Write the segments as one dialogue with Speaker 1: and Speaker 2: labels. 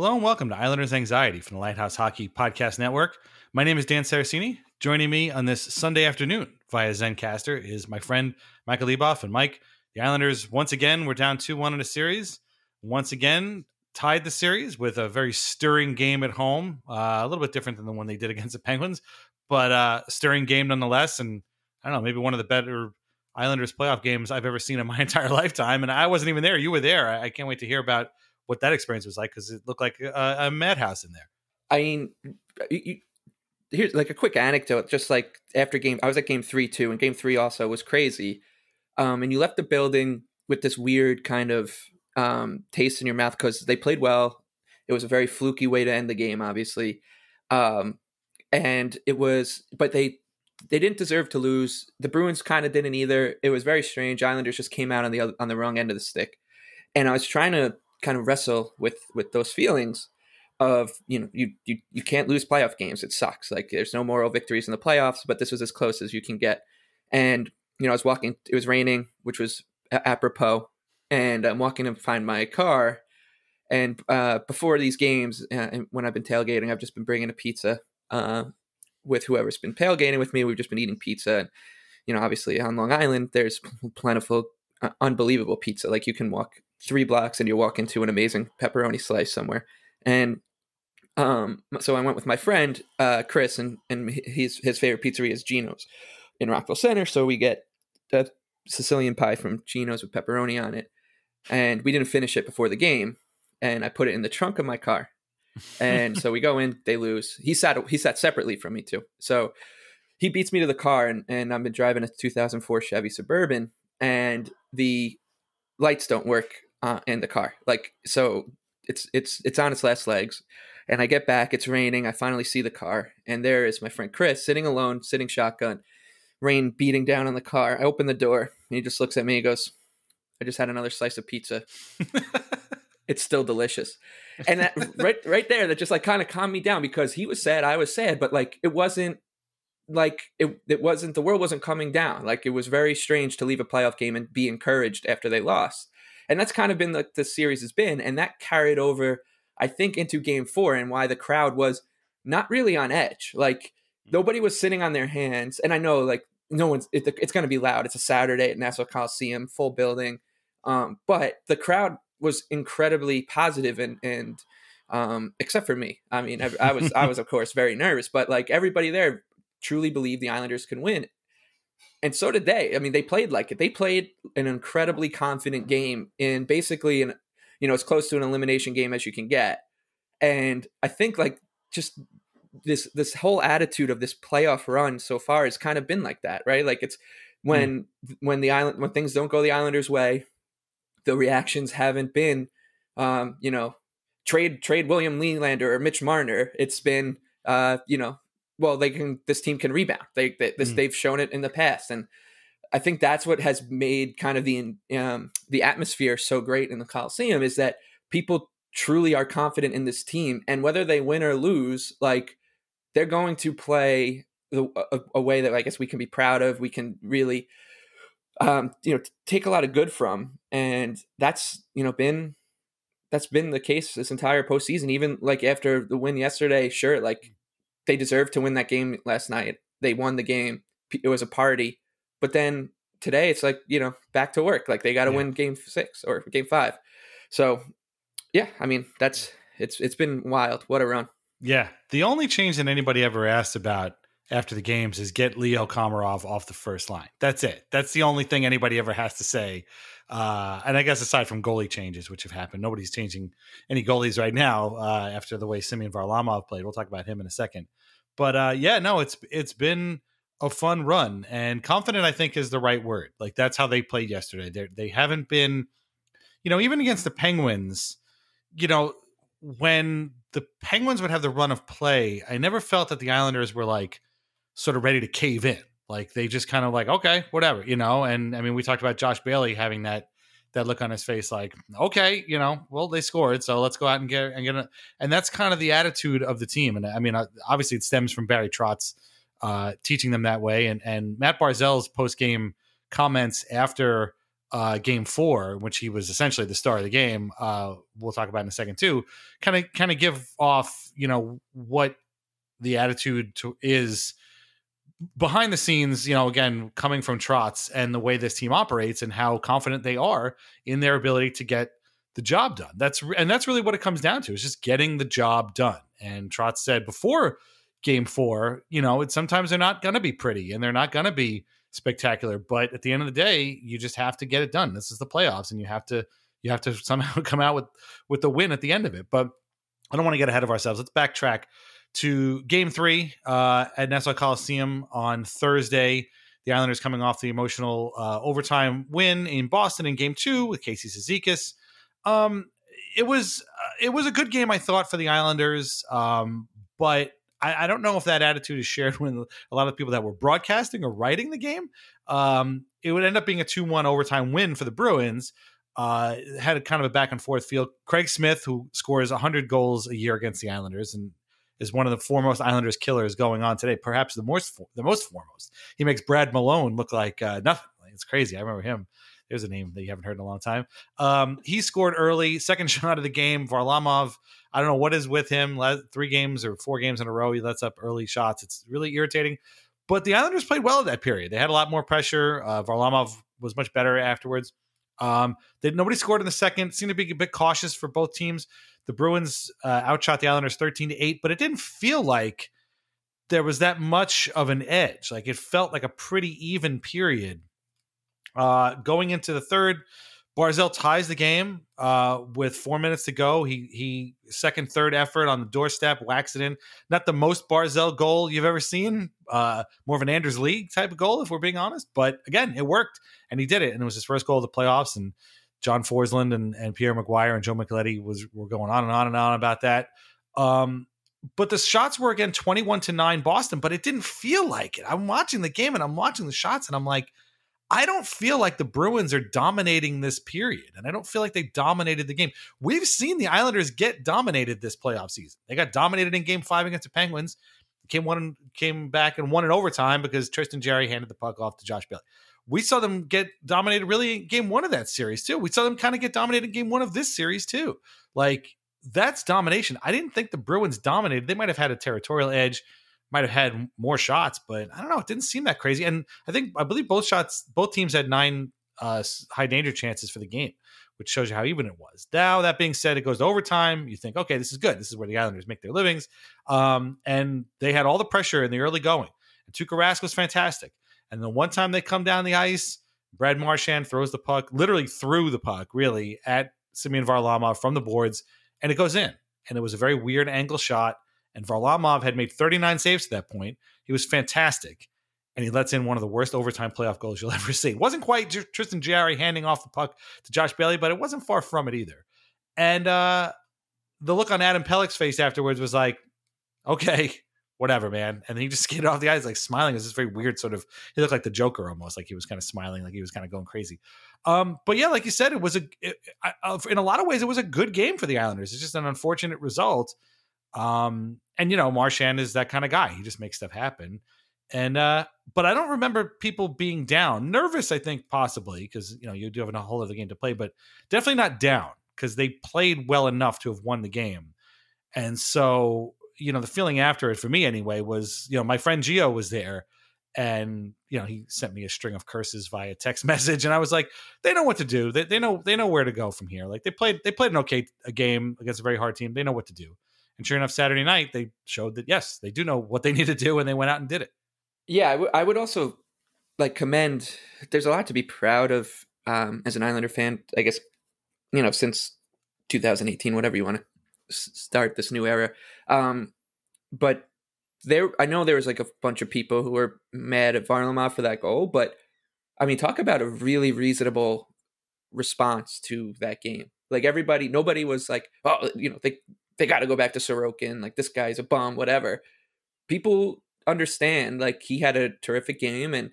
Speaker 1: Hello and welcome to Islanders Anxiety from the Lighthouse Hockey Podcast Network. My name is Dan Saraceni. Joining me on this Sunday afternoon via Zencastr is my friend Michael Leboff. And Mike, the Islanders once again were down 2 1 in a series. Once again, tied the series with a very stirring game at home. Uh, a little bit different than the one they did against the Penguins, but uh, stirring game nonetheless. And I don't know, maybe one of the better Islanders playoff games I've ever seen in my entire lifetime. And I wasn't even there. You were there. I, I can't wait to hear about what that experience was like because it looked like a, a madhouse in there.
Speaker 2: I mean, you, here's like a quick anecdote. Just like after game, I was at game three too, and game three also was crazy. Um, and you left the building with this weird kind of um, taste in your mouth because they played well. It was a very fluky way to end the game, obviously, um, and it was. But they they didn't deserve to lose. The Bruins kind of didn't either. It was very strange. Islanders just came out on the on the wrong end of the stick, and I was trying to kind of wrestle with with those feelings of you know you you you can't lose playoff games. It sucks. Like there's no moral victories in the playoffs, but this was as close as you can get. And you know I was walking. It was raining, which was apropos. And I'm walking to find my car. And uh, before these games, uh, when I've been tailgating, I've just been bringing a pizza uh, with whoever's been tailgating with me. We've just been eating pizza. And, you know, obviously on Long Island, there's plentiful, uh, unbelievable pizza. Like you can walk three blocks and you walk into an amazing pepperoni slice somewhere. And um, so I went with my friend uh, Chris, and and his his favorite pizzeria is Gino's in Rockville Centre. So we get a Sicilian pie from Gino's with pepperoni on it, and we didn't finish it before the game. And I put it in the trunk of my car, and so we go in. They lose. He sat he sat separately from me too. So he beats me to the car, and and I've been driving a 2004 Chevy Suburban, and the lights don't work uh, in the car. Like so, it's it's it's on its last legs. And I get back, it's raining. I finally see the car, and there is my friend Chris sitting alone, sitting shotgun, rain beating down on the car. I open the door, and he just looks at me and goes, I just had another slice of pizza. it's still delicious. And that right right there, that just like kind of calmed me down because he was sad, I was sad, but like it wasn't like it it wasn't the world wasn't coming down. Like it was very strange to leave a playoff game and be encouraged after they lost. And that's kind of been like the series has been, and that carried over I think into game four and why the crowd was not really on edge. Like nobody was sitting on their hands. And I know like no one's, it, it's going to be loud. It's a Saturday at Nassau Coliseum, full building. Um, but the crowd was incredibly positive and, and um, except for me. I mean, I, I was I was of course very nervous, but like everybody there truly believed the Islanders can win, and so did they. I mean, they played like it. They played an incredibly confident game in basically an you know as close to an elimination game as you can get, and I think like just this this whole attitude of this playoff run so far has kind of been like that, right? Like it's when mm. when the island when things don't go the Islanders' way, the reactions haven't been, um, you know, trade trade William Nylander or Mitch Marner. It's been, uh, you know, well they can this team can rebound. They, they this mm. they've shown it in the past, and I think that's what has made kind of the um, the atmosphere so great in the Coliseum is that people truly are confident in this team, and whether they win or lose, like they're going to play the, a, a, way that I guess we can be proud of. We can really, um, you know, take a lot of good from, and that's you know been that's been the case this entire postseason. Even like after the win yesterday, sure, like they deserved to win that game last night. They won the game. It was a party, but then today it's like you know back to work. Like they got to yeah. win game six or game five. So yeah, I mean that's it's it's been wild. What a run.
Speaker 1: Yeah. The only change that anybody ever asked about after the games is get Leo Komarov off the first line. That's it. That's the only thing anybody ever has to say. Uh, and I guess aside from goalie changes, which have happened, nobody's changing any goalies right now uh, after the way Semyon Varlamov played. We'll talk about him in a second. But uh, yeah, no, it's it's been a fun run and confident. I think is the right word. Like that's how they played yesterday. They they haven't been, you know, even against the Penguins. You know, when the Penguins would have the run of play, I never felt that the Islanders were like sort of ready to cave in. Like they just kind of like, okay, whatever, you know. And I mean, we talked about Josh Bailey having that that look on his face, like, okay, you know, well, they scored, so let's go out and get and get it. And that's kind of the attitude of the team. And I mean, uh, obviously, it stems from Barry Trotz uh, teaching them that way. And and Matt Barzal's post game comments after uh, game four, which he was essentially the star of the game, uh, we'll talk about in a second too, kind of kind of give off, you know, what the attitude to, is behind the scenes, you know, again, coming from Trotz and the way this team operates and how confident they are in their ability to get the job done. That's and that's really what it comes down to is just getting the job done. And Trotz said before game four, you know, it's sometimes they're not going to be pretty and they're not going to be spectacular. But at the end of the day, you just have to get it done. This is the playoffs, and you have to you have to somehow come out with with the win at the end of it. But I don't want to get ahead of ourselves. Let's backtrack to Game Three uh, at Nassau Coliseum on Thursday. The Islanders coming off the emotional uh, overtime win in Boston in Game Two with Casey Cizikas. Um, it was uh, it was a good game, I thought, for the Islanders. Um, but I, I, don't know if that attitude is shared with a lot of people that were broadcasting or writing the game. Um, it would end up being a 2 1 overtime win for the Bruins. Uh, had a kind of a back and forth field. Craig Smith, who scores 100 goals a year against the Islanders and is one of the foremost Islanders killers going on today, perhaps the most the most foremost. He makes Brad Malone look like uh, nothing. It's crazy. I remember him. There's a name that you haven't heard in a long time. Um, he scored early, second shot of the game. Varlamov I don't know what is with him. Three games or four games in a row, he lets up early shots. It's really irritating. But the Islanders played well at that period. They had a lot more pressure. Uh, Varlamov was much better afterwards. Um, they, nobody scored in the second. Seemed to be a bit cautious for both teams. The Bruins uh, outshot the Islanders 13 to 8, but it didn't feel like there was that much of an edge. Like it felt like a pretty even period. Uh, going into the third, Barzal ties the game uh, with four minutes to go. He he second third effort on the doorstep, whacks it in. Not the most Barzal goal you've ever seen. Uh, more of an Anders Lee type of goal, if we're being honest. But again, it worked, and he did it, and it was his first goal of the playoffs. And John Forslund and, and Pierre McGuire and Joe Micheletti was were going on and on and on about that. Um, but the shots were again twenty one to nine Boston, but it didn't feel like it. I'm watching the game and I'm watching the shots, and I'm like I don't feel like the Bruins are dominating this period, and I don't feel like they dominated the game. We've seen the Islanders get dominated this playoff season. They got dominated in Game Five against the Penguins. Came one, came back and won in overtime because Tristan Jarry handed the puck off to Josh Bailey. We saw them get dominated really in Game One of that series too. We saw them kind of get dominated in Game One of this series too. Like that's domination. I didn't think the Bruins dominated. They might have had a territorial edge might have had more shots, but I don't know. It didn't seem that crazy. And I think I believe both shots, both teams had nine uh, high danger chances for the game, which shows you how even it was. Now, that being said, it goes to overtime. You think, okay, this is good. This is where the Islanders make their livings. Um, and they had all the pressure in the early going. And Tuukka Rask was fantastic. And the one time they come down the ice, Brad Marchand throws the puck, literally threw the puck, really, at Semyon Varlamov from the boards, and it goes in. And it was a very weird angle shot. And Varlamov had made 39 saves to that point. He was fantastic and he lets in one of the worst overtime playoff goals you'll ever see. It wasn't quite Tristan Jarry handing off the puck to Josh Bailey, but it wasn't far from it either. And uh, the look on Adam Pelech's face afterwards was like, okay, whatever, man. And then he just skated off the ice, like smiling. It was this very weird sort of, he looked like the Joker almost, like he was kind of smiling, like he was kind of going crazy. Um, but yeah, like you said, it was a, it, I, in a lot of ways, it was a good game for the Islanders. It's just an unfortunate result. Um, and you know, Marchand is that kind of guy. He just makes stuff happen. And uh, but I don't remember people being down. Nervous, I think possibly because you know you do have a whole other game to play, but definitely not down because they played well enough to have won the game. And so you know the feeling after it for me anyway was you know my friend Gio was there and you know he sent me a string of curses via text message and i was like they know what to do they, they know they know where to go from here like they played they played an okay game against a very hard team they know what to do and sure enough saturday night they showed that yes they do know what they need to do and they went out and did it
Speaker 2: yeah, I, w- I would also like commend. There's a lot to be proud of um, as an Islander fan. I guess you know since 2018, whatever you want to s- start this new era. Um, but there, I know there was like a bunch of people who were mad at Varlamov for that goal, but I mean, talk about a really reasonable response to that game. Like everybody, nobody was like, oh, you know, they they got to go back to Sorokin. Like this guy's a bum, whatever. People understand like he had a terrific game and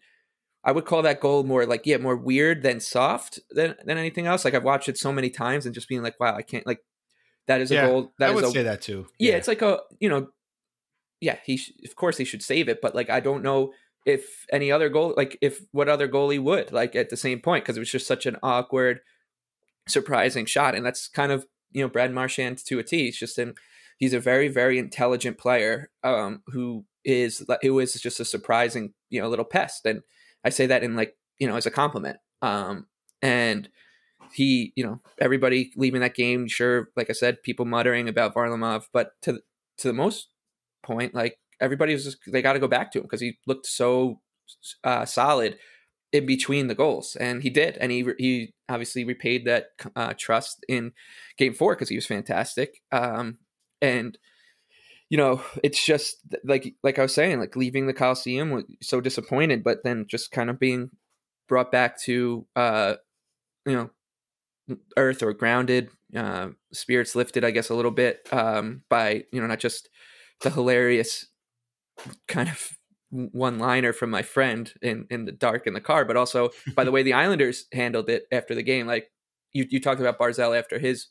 Speaker 2: I would call that goal more like yeah, more weird than soft than than anything else. Like I've watched it so many times and just being like, wow, I can't like that is
Speaker 1: yeah,
Speaker 2: a goal. That
Speaker 1: I would
Speaker 2: a,
Speaker 1: say that too.
Speaker 2: Yeah, yeah, it's like a you know, yeah, he sh- of course he should save it, but like I don't know if any other goal like if what other goalie would like at the same point because it was just such an awkward, surprising shot, and that's kind of you know Brad Marchand to a T. He's just an he's a very very intelligent player um, who is who is just a surprising you know little pest, and I say that in like you know as a compliment. Um, and he, you know, everybody leaving that game, sure, like I said, people muttering about Varlamov, but to to the most point, like everybody was just they got to go back to him because he looked so uh, solid in between the goals, and he did, and he he obviously repaid that uh, trust in Game Four because he was fantastic. Um, and you know, it's just like like I was saying, like leaving the Coliseum was so disappointed, but then just kind of being brought back to uh, you know, earth or grounded, uh, spirits lifted, I guess, a little bit um, by you know not just the hilarious kind of one liner from my friend in in the dark in the car, but also by the way the Islanders handled it after the game. Like you you talked about Barzal after his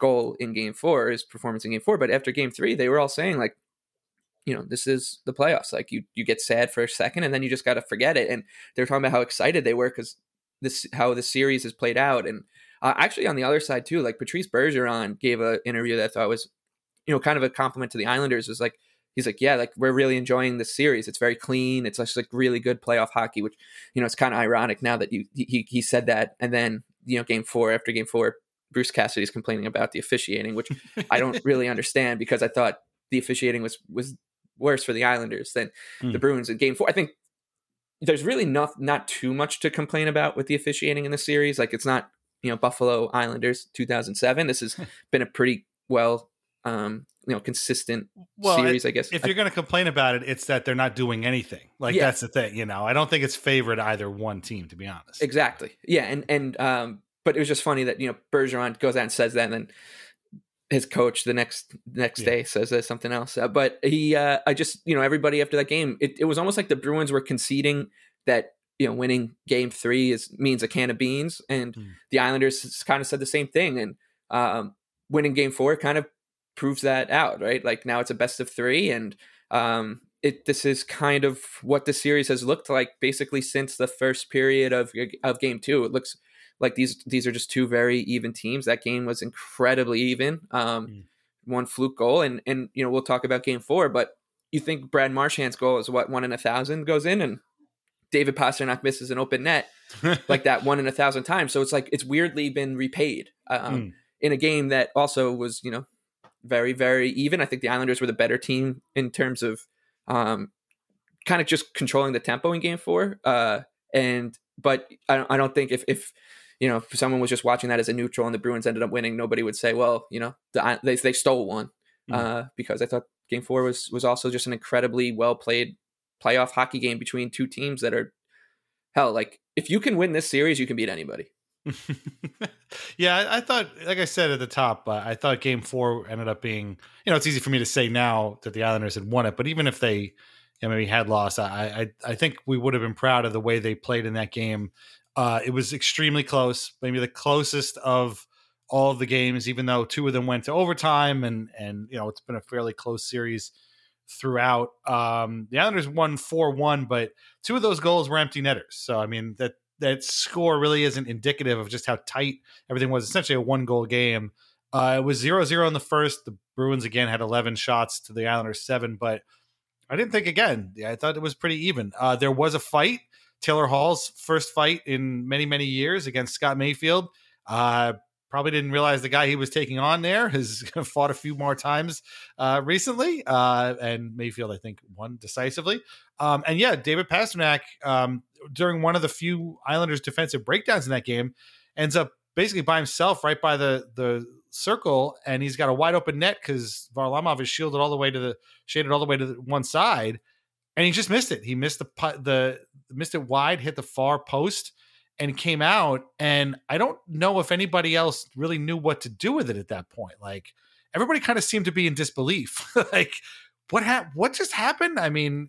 Speaker 2: goal in game four, his performance in game four. But after game three, they were all saying like, you know, this is the playoffs. Like you you get sad for a second and then you just got to forget it. And they were talking about how excited they were because this how the series has played out. And uh, actually on the other side too, like Patrice Bergeron gave an interview that I thought was, you know, kind of a compliment to the Islanders. Was like he's like, yeah, like we're really enjoying this series. It's very clean. It's just like really good playoff hockey, which you know it's kind of ironic now that you he he said that, and then you know game four after game four, Bruce Cassidy's complaining about the officiating, which I don't really understand because I thought the officiating was was worse for the Islanders than mm. the Bruins in Game Four. I think there's really not not too much to complain about with the officiating in the series. Like it's not you know Buffalo Islanders 2007. This has been a pretty well um, you know consistent
Speaker 1: well,
Speaker 2: series. I guess
Speaker 1: if you're going to complain about it, it's that they're not doing anything. Like yeah. that's the thing. You know, I don't think it's favored either one team to be honest.
Speaker 2: Exactly. Yeah, and and um, but it was just funny that you know Bergeron goes out and says that, and then his coach the next next yeah. day says uh, something else. Uh, but he, uh, I just you know everybody after that game, it, it was almost like the Bruins were conceding that you know winning Game Three is means a can of beans, and mm. the Islanders kind of said the same thing, and um, winning Game Four kind of proves that out, right? Like now it's a best of three, and um, it this is kind of what the series has looked like basically since the first period of of Game Two. It looks like these these are just two very even teams. That game was incredibly even. Um, mm. One fluke goal, and and you know we'll talk about game four, but you think Brad Marchand's goal is what one in a thousand goes in, and David Pastrnak misses an open net. like that one in a thousand times. So it's like it's weirdly been repaid um,
Speaker 1: Mm.
Speaker 2: in a game that also was you know very very even. I think the Islanders were the better team in terms of um, kind of just controlling the tempo in Game Four. Uh, and but I don't, I don't think if if you know if someone was just watching that as a neutral and the Bruins ended up winning, nobody would say, well, you know, the, they they stole one
Speaker 1: Mm.
Speaker 2: uh, because I thought Game Four was was also just an incredibly well played playoff hockey game between two teams that are hell like if you can win this series, you can beat anybody.
Speaker 1: yeah, I, thought, like I said at the top, uh, I thought Game Four ended up being. You know, it's easy for me to say now that the Islanders had won it, but even if they, you know, maybe had lost, I, I, I think we would have been proud of the way they played in that game. Uh, it was extremely close, maybe the closest of all of the games, even though two of them went to overtime, and and you know it's been a fairly close series throughout. Um, the Islanders won four one, but two of those goals were empty netters. So I mean that that score really isn't indicative of just how tight everything was. Essentially a one goal game. Uh, it was 0-0 in the first. The Bruins again had 11 shots to the Islanders seven, but I didn't think again. I thought it was pretty even. Uh, there was a fight. Taylor Hall's first fight in many many years against Scott Mayfield. Uh, probably didn't realize the guy he was taking on there has fought a few more times uh, recently, uh, and Mayfield I think won decisively. Um, and yeah, David Pastrnak um, during one of the few Islanders defensive breakdowns in that game ends up basically by himself right by the the circle, and he's got a wide open net because Varlamov is shielded all the way to the shaded all the way to the one side, and he just missed it. He missed the the missed it wide, hit the far post, and came out. And I don't know if anybody else really knew what to do with it at that point. Like everybody kind of seemed to be in disbelief. like what hap- what just happened? I mean,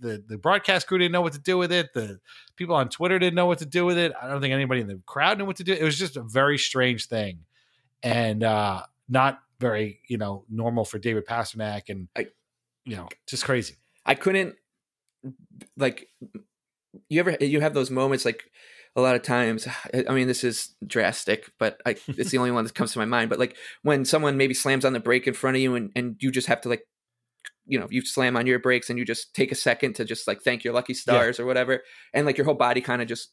Speaker 1: the the broadcast crew didn't know what to do with it. The people on Twitter didn't know what to do with it. I don't think anybody in the crowd knew what to do. It was just a very strange thing, and uh, not very you know normal for David Pastrnak, and
Speaker 2: I,
Speaker 1: you know just crazy.
Speaker 2: I couldn't like you ever you have those moments like a lot of times i mean this is drastic but I, it's the only one that comes to my mind but like when someone maybe slams on the brake in front of you and, and you just have to like you know you slam on your brakes and you just take a second to just like thank your lucky stars yeah. or whatever and like your whole body kind of just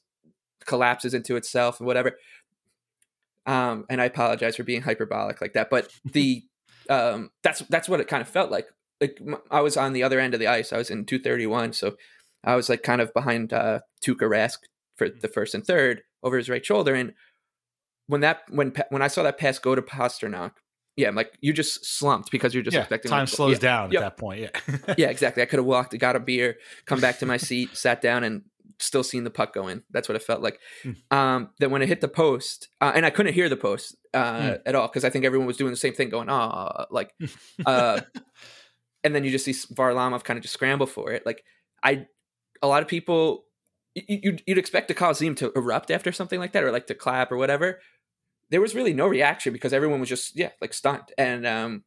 Speaker 2: collapses into itself and whatever um and i apologize for being hyperbolic like that but the um that's that's what it kind of felt like like i was on the other end of the ice i was in 231 so i was like kind of behind uh Tuukka Rask for the first and third over his right shoulder. And when that when when I saw that pass go to Pastrnak, yeah, I'm like you just slumped because you're just
Speaker 1: yeah,
Speaker 2: expecting
Speaker 1: time
Speaker 2: like,
Speaker 1: slows
Speaker 2: yeah,
Speaker 1: down
Speaker 2: yep.
Speaker 1: at that point. Yeah,
Speaker 2: yeah, exactly. I could have walked, got a beer, come back to my seat, sat down, and still seen the puck go in. That's what it felt like. Mm. Um, then when it hit the post, uh, and I couldn't hear the post uh, mm. at all because I think everyone was doing the same thing, going ah, like, uh, and then you just see Varlamov kind of just scramble for it. Like I, a lot of people you'd, you'd expect the Coliseum to erupt after something like that, or like to clap or whatever. There was really no reaction because everyone was just yeah, like stunned. And um,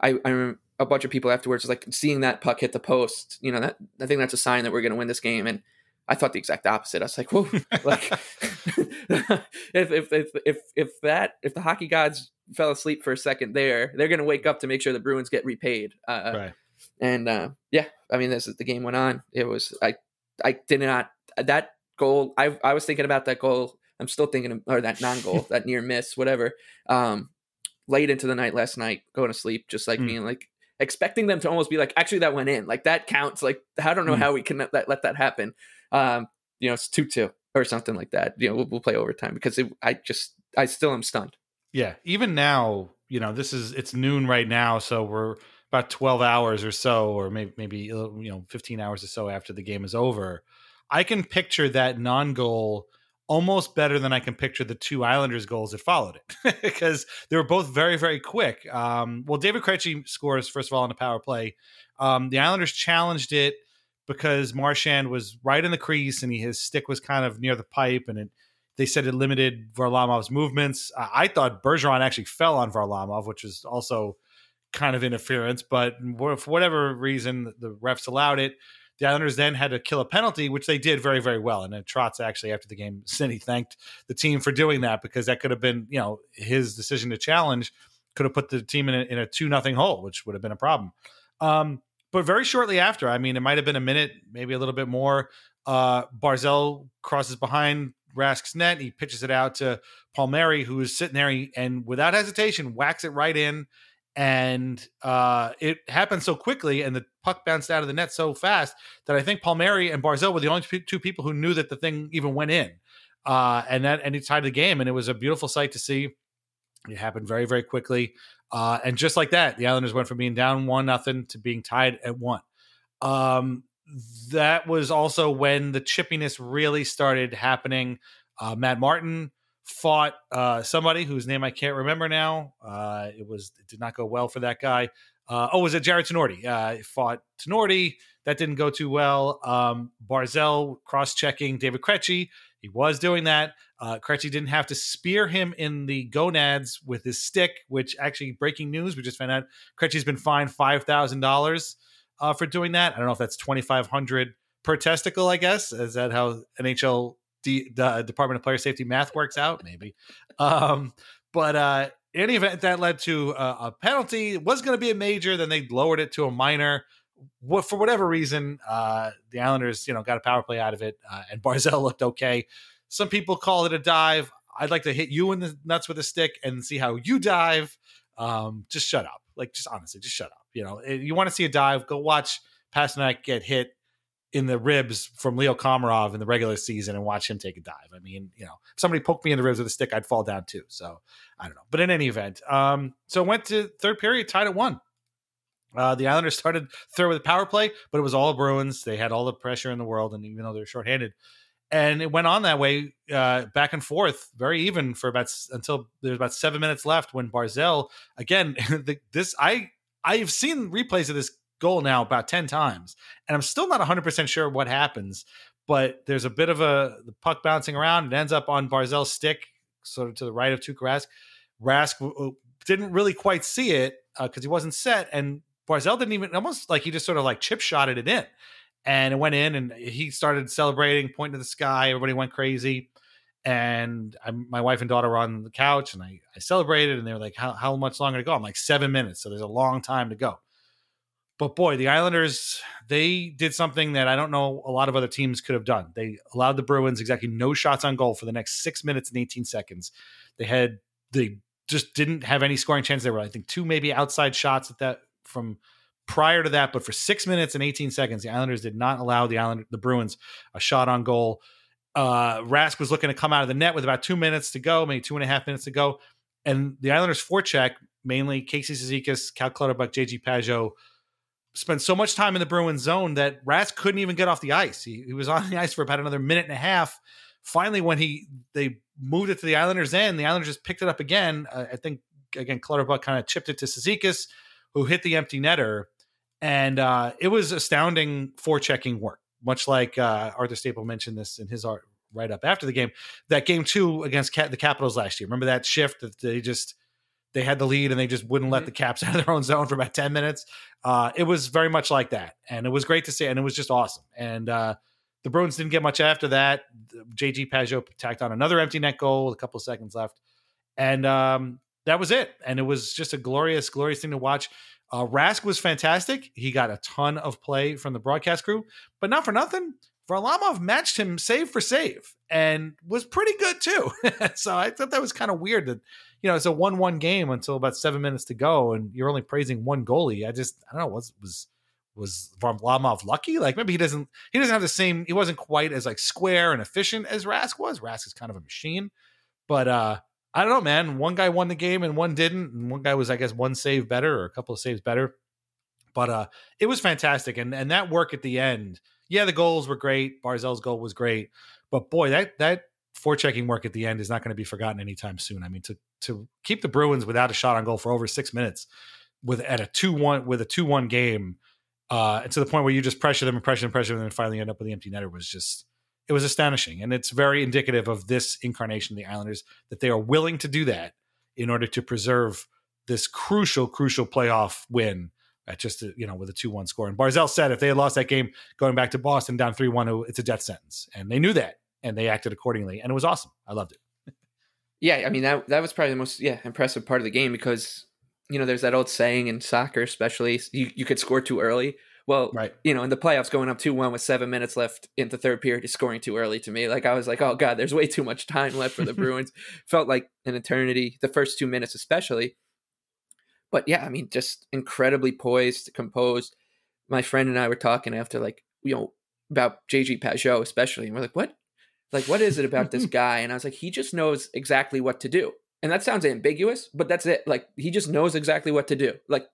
Speaker 2: I, I remember a bunch of people afterwards was like seeing that puck hit the post. You know, that I think that's a sign that we're going to win this game. And I thought the exact opposite. I was like, whoa, like if, if if if if that if the hockey gods fell asleep for a second there, they're going to wake up to make sure the Bruins get repaid. Uh,
Speaker 1: right.
Speaker 2: And uh, yeah, I mean, as the game went on, it was I I did not that goal. I I was thinking about that goal. I'm still thinking of, or that non goal, that near miss, whatever. Um, late into the night last night, going to sleep, just like mm. being like expecting them to almost be like, actually that went in, like that counts. Like I don't know mm. how we can let, let that happen. Um, you know, it's two two or something like that. You know, we'll, we'll play overtime because it, I just I still am stunned.
Speaker 1: Yeah, even now, you know, this is it's noon right now, so we're about 12 hours or so or maybe maybe you know 15 hours or so after the game is over i can picture that non-goal almost better than i can picture the two islanders goals that followed it because they were both very very quick um, well david Krejci scores first of all on a power play um, the islanders challenged it because marchand was right in the crease and he, his stick was kind of near the pipe and it they said it limited Varlamov's movements. I thought Bergeron actually fell on Varlamov, which is also kind of interference, but for whatever reason, the refs allowed it. The Islanders then had to kill a penalty, which they did very, very well. And then Trotz actually, after the game, Cindy thanked the team for doing that because that could have been, you know, his decision to challenge could have put the team in a, in a two nothing hole, which would have been a problem. Um, but very shortly after, I mean, it might have been a minute, maybe a little bit more. Uh, Barzal crosses behind Rask's net. He pitches it out to Palmieri, who is sitting there and without hesitation whacks it right in. And uh, it happened so quickly, and the puck bounced out of the net so fast that I think Palmieri and Barzal were the only two people who knew that the thing even went in. Uh, and that and tied the game, and it was a beautiful sight to see. It happened very, very quickly. Uh, and just like that, the Islanders went from being down one nothing to being tied at one. Um, that was also when the chippiness really started happening. Uh, Matt Martin fought uh, somebody whose name I can't remember now. Uh, it was it did not go well for that guy. Uh, oh, was it Jared Tinordi? Uh, fought Tinordi. That didn't go too well. Um, Barzal cross checking David Krejci. He was doing that. Uh, Krejci didn't have to spear him in the gonads with his stick, which actually breaking news. We just found out Krejci's been fined five thousand dollars uh, for doing that. I don't know if that's twenty five hundred per testicle. I guess is that how NHL D, the Department of Player Safety math works out? Maybe. Um, but uh, in any event, that led to a, a penalty. It was going to be a major, then they lowered it to a minor. What for whatever reason, uh, the Islanders, you know, got a power play out of it, uh, and Barzal looked okay. Some people call it a dive. I'd like to hit you in the nuts with a stick and see how you dive. Um, just shut up. Like, just honestly, just shut up. You know, you want to see a dive, go watch Pastrnak get hit in the ribs from Leo Komarov in the regular season and watch him take a dive. I mean, you know, if somebody poked me in the ribs with a stick, I'd fall down too. So I don't know. But in any event, um, so went to third period, tied at one. Uh, the Islanders started third with a power play, but it was all Bruins. They had all the pressure in the world, and even though they're shorthanded, and it went on that way, uh, back and forth, very even for about until there's about seven minutes left when Barzal again. the, this I I've seen replays of this goal now about 10 times and i'm still not 100% sure what happens but there's a bit of a the puck bouncing around it ends up on barzal's stick sort of to the right of Tuukka Rask. Rask didn't really quite see it because uh, he wasn't set and barzal didn't even almost like he just sort of like chip shotted it in and it went in and he started celebrating pointing to the sky everybody went crazy and I, my wife and daughter were on the couch and I, I celebrated and they were like how, how much longer to go i'm like seven minutes so there's a long time to go but boy, the Islanders, they did something that I don't know a lot of other teams could have done. They allowed the Bruins exactly no shots on goal for the next six minutes and 18 seconds. They had, they just didn't have any scoring chance. There were, I think, two maybe outside shots at that from prior to that. But for six minutes and 18 seconds, the Islanders did not allow the Island, the Bruins a shot on goal. Uh, Rask was looking to come out of the net with about two minutes to go, maybe two and a half minutes to go. And the Islanders forecheck, mainly Casey Cizikas, Cal Clutterbuck, JG Pageau, spent so much time in the Bruins zone that Rask couldn't even get off the ice. He, he was on the ice for about another minute and a half. Finally, when he they moved it to the Islanders' end, the Islanders just picked it up again. Uh, I think again Clutterbuck kind of chipped it to Cizikas, who hit the empty netter, and uh, it was astounding forechecking work. Much like uh, Arthur Staple mentioned this in his art right up after the game. That game two against the Capitals last year. Remember that shift that they just they had the lead and they just wouldn't let mm-hmm. the Caps out of their own zone for about 10 minutes. Uh, it was very much like that. And it was great to see. And it was just awesome. And uh, the Bruins didn't get much after that. JG Pageau tacked on another empty net goal with a couple of seconds left. And um, that was it. And it was just a glorious, glorious thing to watch. Uh, Rask was fantastic. He got a ton of play from the broadcast crew, but not for nothing. Varlamov matched him save for save and was pretty good too. so I thought that was kind of weird that you know, it's a one-one game until about seven minutes to go, and you're only praising one goalie. I just, I don't know, was was was Varlamov lucky? Like maybe he doesn't, he doesn't have the same. He wasn't quite as like square and efficient as Rask was. Rask is kind of a machine, but uh I don't know, man. One guy won the game and one didn't, and one guy was, I guess, one save better or a couple of saves better. But uh it was fantastic, and and that work at the end. Yeah, the goals were great. Barzal's goal was great, but boy, that that forechecking work at the end is not going to be forgotten anytime soon. I mean, to to keep the Bruins without a shot on goal for over six minutes with at a two one with a two one game, uh, to the point where you just pressure them and pressure them and pressure them and finally end up with the empty netter was just it was astonishing, and it's very indicative of this incarnation of the Islanders that they are willing to do that in order to preserve this crucial, crucial playoff win at just a, you know with a two one score. And Barzal said if they had lost that game going back to Boston down three one, it's a death sentence, and they knew that and they acted accordingly, and it was awesome. I loved it.
Speaker 2: yeah, I mean that that was probably the most yeah impressive part of the game because you know there's that old saying in soccer, especially you you could score too early. Well,
Speaker 1: right.
Speaker 2: you know, in the playoffs, going up 2 1 with seven minutes left in the third period is scoring too early to me. Like, I was like, oh, God, there's way too much time left for the Bruins. Felt like an eternity, the first two minutes especially. But yeah, I mean, just incredibly poised, composed. My friend and I were talking after, like, you know, about JG Pageau, especially. And we're like, what? Like, what is it about this guy? And I was like, he just knows exactly what to do. And that sounds ambiguous, but that's it. Like, he just knows exactly what to do. Like,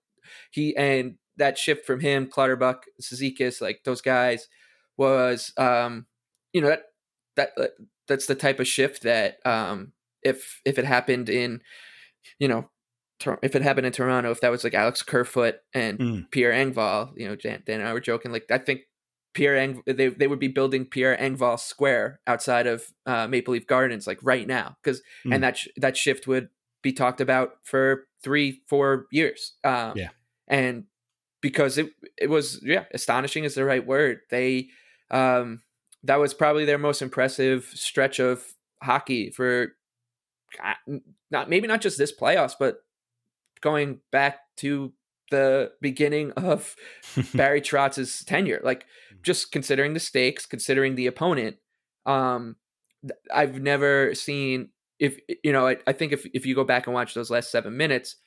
Speaker 2: he, and that shift from him, Clutterbuck, Cizikas, like those guys was, um, you know, that, that, uh, that's the type of shift that, um, if, if it happened in, you know, if it happened in Toronto, if that was like Alex Kerfoot and
Speaker 1: mm.
Speaker 2: Pierre Engvall, you know, Dan, Dan and I were joking. Like, I think Pierre Eng, they they would be building Pierre Engvall Square outside of uh, Maple Leaf Gardens like right now because mm. and that sh- that shift would be talked about for three four years. Um,
Speaker 1: yeah,
Speaker 2: and because it it was yeah astonishing is the right word. They um, that was probably their most impressive stretch of hockey for not maybe not just this playoffs but going back to the beginning of Barry Trotz's tenure. Like just considering the stakes, considering the opponent, um, I've never seen if you know. I, I, think if if you go back and watch those last seven minutes,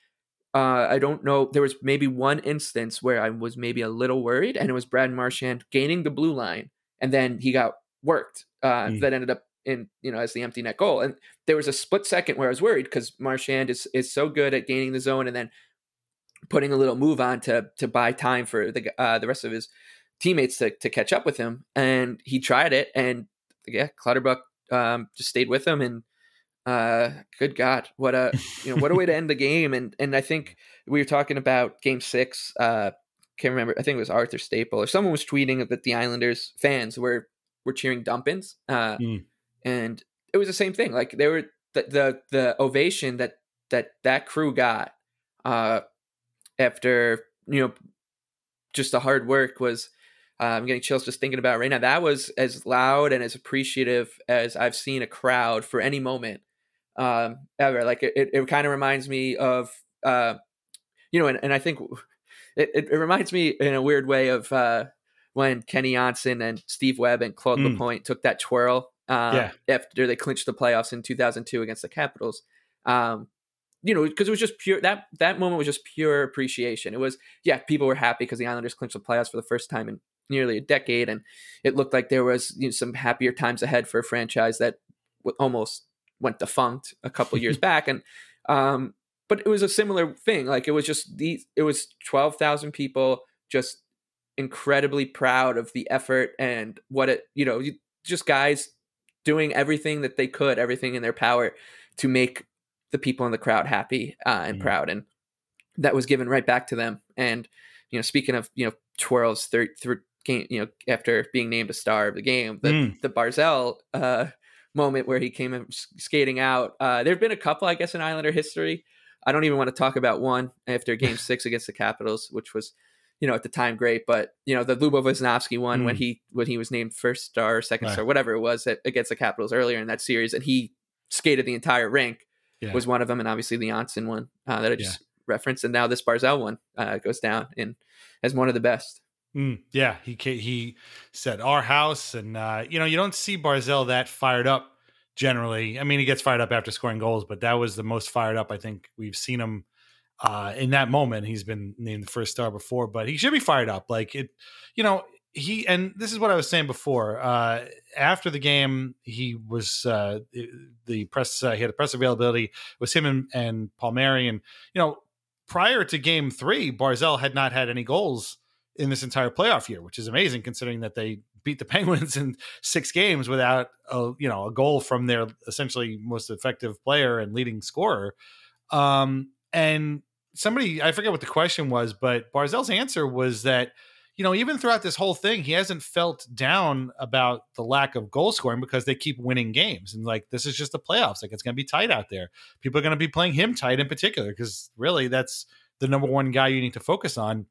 Speaker 2: uh, I don't know. There was maybe one instance where I was maybe a little worried, and it was Brad Marchand gaining the blue line, and then he got worked. Uh, mm. That ended up in you know as the empty net goal, and there was a split second where I was worried because Marchand is is so good at gaining the zone, and then putting a little move on to to buy time for the uh, the rest of his teammates to to catch up with him. And he tried it, and yeah, Clutterbuck um, just stayed with him. And uh, good God, what a you know what a way to end the game. And and I think we were talking about Game Six. Uh, can't remember. I think it was Arthur Staple or someone was tweeting that the Islanders fans were were cheering Dumpins, uh, mm. and it was the same thing. Like they were the the, the ovation that that that crew got uh, after you know just the hard work was uh, I'm getting chills just thinking about it right now. That was as loud and as appreciative as I've seen a crowd for any moment um, ever. Like it, it kind of reminds me of, uh, you know, and, and I think it, it, it, reminds me in a weird way of uh, when Kenny Jonsson and Steve Webb and Claude mm. Lapointe took that twirl um, yeah. after they clinched the playoffs in 2002 against the Capitals. Um, you know, because it was just pure that that moment was just pure appreciation. It was yeah, people were happy because the Islanders clinched the playoffs for the first time in nearly a decade, and it looked like there was you know, some happier times ahead for a franchise that almost went defunct a couple years back. And um, but it was a similar thing. Like it was just these. It was twelve thousand people just incredibly proud of the effort and what it you know just guys doing everything that they could, everything in their power to make the people in the crowd happy uh, and mm proud, and that was given right back to them. And you know, speaking of you know twirls through, through game, you know, after being named a star of the game, the mm. the Barzal uh, moment where he came skating out. Uh, there have been a couple, I guess, in Islander history. I don't even want to talk about one after Game Six against the Capitals, which was you know at the time great, but you know the Lubo Visnovsky one mm. when he when he was named first star, second right. star, whatever it was at, against the Capitals earlier in that series, and he skated the entire rink yeah. was one of them, and obviously the Jonsson one uh, that I just yeah. referenced, and now this Barzal one uh, goes down in as one of the best.
Speaker 1: Mm, yeah, he he said our house, and uh, you know you don't see Barzal that fired up generally. I mean, he gets fired up after scoring goals, but that was the most fired up I think we've seen him uh, in that moment. He's been named the first star before, but he should be fired up. Like it, you know, he and this is what I was saying before. Uh, after the game, he was uh, the press. Uh, he had a press availability. It was him and, and Palmieri, and you know, prior to Game Three, Barzal had not had any goals in this entire playoff year, which is amazing considering that they beat the Penguins in six games without a you know a goal from their essentially most effective player and leading scorer. Um, and somebody, I forget what the question was, but Barzal's answer was that you know, even throughout this whole thing, he hasn't felt down about the lack of goal scoring because they keep winning games. And like, this is just the playoffs. Like, it's going to be tight out there. People are going to be playing him tight in particular because really that's the number one guy you need to focus on.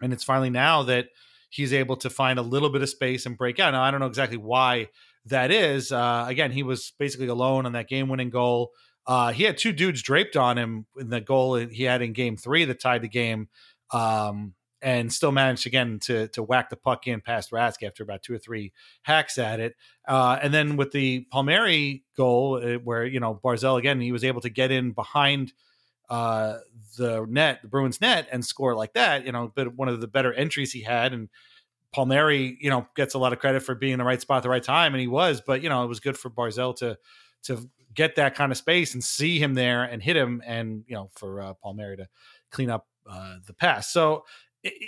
Speaker 1: And it's finally now that he's able to find a little bit of space and break out. Now, I don't know exactly why that is. Uh, again, he was basically alone on that game winning goal. Uh, he had two dudes draped on him in the goal he had in game three that tied the game. Um, and still managed again to to whack the puck in past Rask after about two or three hacks at it. Uh, and then with the Palmieri goal, uh, where you know Barzal again, he was able to get in behind uh, the net, the Bruins net, and score like that. You know, but one of the better entries he had, and Palmieri, you know, gets a lot of credit for being in the right spot at the right time, and he was. But you know, it was good for Barzal to to get that kind of space and see him there and hit him, and you know, for uh, Palmieri to clean up uh, the pass. So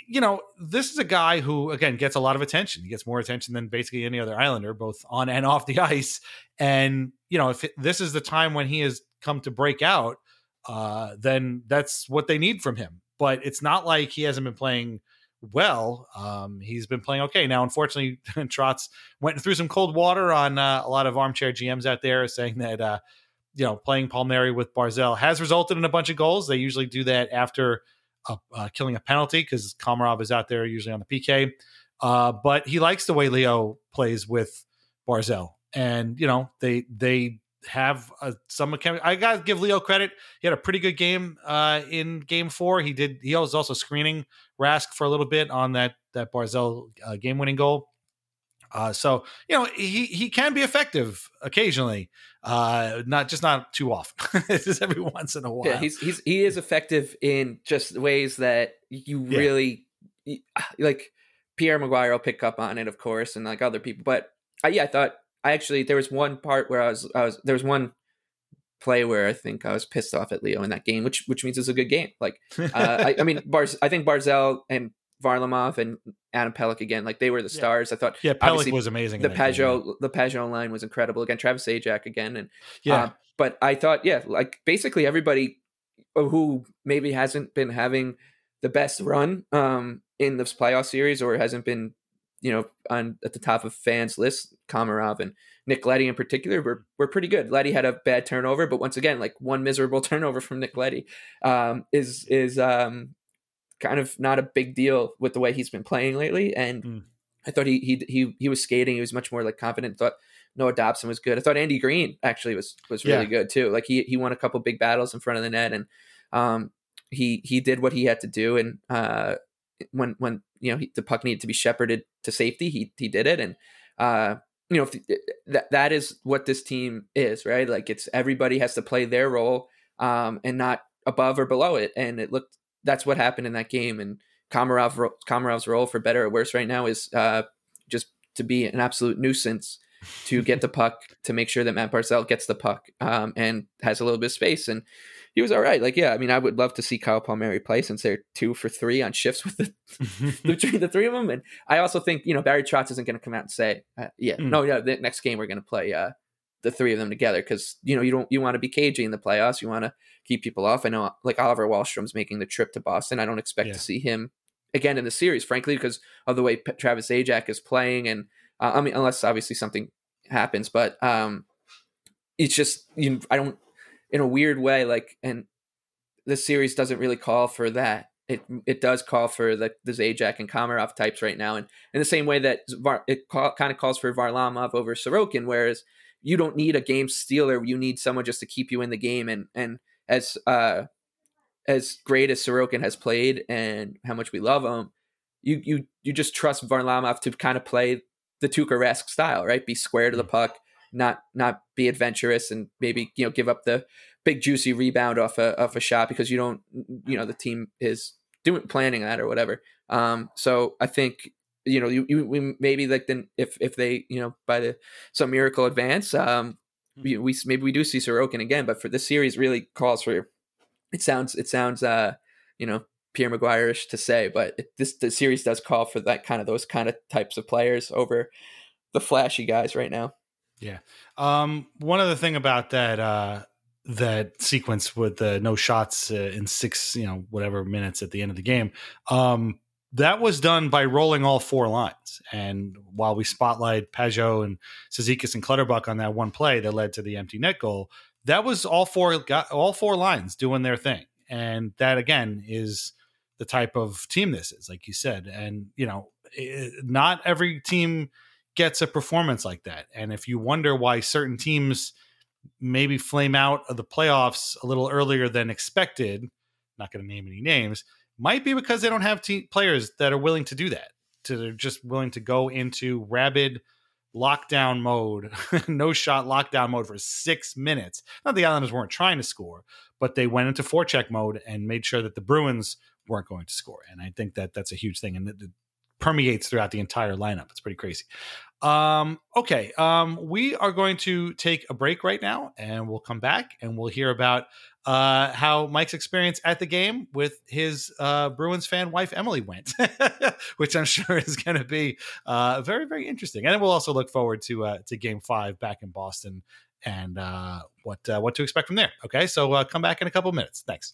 Speaker 1: you know, this is a guy who, again, gets a lot of attention. He gets more attention than basically any other Islander, both on and off the ice. And, you know, if this is the time when he has come to break out, uh, then that's what they need from him. But it's not like he hasn't been playing well. Um, he's been playing okay. Now, unfortunately, Trotz went through some cold water on uh, a lot of armchair GMs out there saying that, uh, you know, playing Palmieri with Barzal has resulted in a bunch of goals. They usually do that after – uh, killing a penalty because Komarov is out there usually on the PK. Uh, but he likes the way Leo plays with Barzal, and you know they they have a, some. I got to give Leo credit. He had a pretty good game uh, in Game Four. He did. He was also screening Rask for a little bit on that that Barzal uh, game winning goal. Uh, so you know he he can be effective occasionally, uh, not just not too often, just every once in a while.
Speaker 2: Yeah, he's he's he is effective in just ways that you yeah. really like. Pierre McGuire will pick up on it, of course, and like other people. But uh, yeah, I thought I actually there was one part where I was I was there was one play where I think I was pissed off at Leo in that game, which which means it's a good game. Like uh, I, I, mean, Bars I think Barzal and Varlamov and Adam Pelech again. Like they were the stars.
Speaker 1: Yeah.
Speaker 2: I thought.
Speaker 1: Yeah, Pelech was amazing.
Speaker 2: The Pageau, the Pageau line was incredible. Again, Travis Zajac again, and yeah. Uh, but I thought, yeah, like basically everybody who maybe hasn't been having the best run um, in this playoff series or hasn't been, you know, on at the top of fans' list, Komarov and Nick Leddy in particular were were pretty good. Leddy had a bad turnover, but once again, like one miserable turnover from Nick Leddy um, is is um, kind of not a big deal with the way he's been playing lately. And mm. I thought he he he he was skating. He was much more like confident. Thought Noah Dobson was good. I thought Andy Green actually was was really yeah. good too. Like he he won a couple big battles in front of the net, and um he he did what he had to do. And uh when when you know he, the puck needed to be shepherded to safety, he he did it. And uh you know that that is what this team is, right? Like it's everybody has to play their role um and not above or below it. And it looked that's what happened in that game. And Komarov, Komarov's role, for better or worse, right now is uh, just to be an absolute nuisance to get the puck, to make sure that Matt Barzal gets the puck um, and has a little bit of space. And he was all right. Like, yeah, I mean, I would love to see Kyle Palmieri play since they're two for three on shifts with the between the three of them. And I also think you know Barry Trotz isn't going to come out and say, uh, yeah, mm. no, yeah, the next game we're going to play uh, the three of them together because you know you don't you want to be cagey in the playoffs. You want to keep people off. I know like Oliver Wahlstrom's making the trip to Boston. I don't expect yeah. to see him again in the series, frankly, because of the way P- Travis Zajac is playing. And uh, I mean, unless obviously something happens, but um, it's just you. Know, I don't in a weird way like, and the series doesn't really call for that. It it does call for the the Zajac and Komarov types right now, and in the same way that Var, it call, kind of calls for Varlamov over Sorokin, whereas you don't need a game stealer. You need someone just to keep you in the game and and as uh, as great as Sorokin has played and how much we love him, you you you just trust Varlamov to kind of play the Tuukka style, right? Be square to the mm. puck, not not be adventurous, and maybe you know give up the big juicy rebound off a off a shot because you don't you know the team is doing planning that or whatever. Um, so I think you know you, you we maybe like then if if they you know by the some miracle advance um we, we maybe we do see Sorokin again, but for this series really calls for it sounds it sounds uh you know Pierre McGuire-ish to say, but it, this the series does call for that kind of those kind of types of players over the flashy guys right now.
Speaker 1: Yeah. Um one other thing about that uh that sequence with the no shots uh, in six, you know, whatever minutes at the end of the game. Um that was done by rolling all four lines. And while we spotlight Pageau and Cizikas and Clutterbuck on that one play that led to the empty net goal, that was all four all four lines doing their thing. And that again is the type of team this is, like you said. And you know, it, not every team gets a performance like that. And if you wonder why certain teams maybe flame out of the playoffs a little earlier than expected, not going to name any names might be because they don't have players that are willing to do that. To they're just willing to go into rabid lockdown mode, no shot lockdown mode for six minutes. Not the Islanders weren't trying to score, but they went into forecheck mode and made sure that the Bruins weren't going to score. And I think that that's a huge thing, and it, it permeates throughout the entire lineup. It's pretty crazy. Um, okay, um, we are going to take a break right now, and we'll come back and we'll hear about uh, how Mike's experience at the game with his uh, Bruins fan wife Emily went, which I'm sure is going to be uh, very very interesting. And we'll also look forward to uh, to Game Five back in Boston and uh, what uh, what to expect from there. Okay, so come back in a couple minutes. Thanks.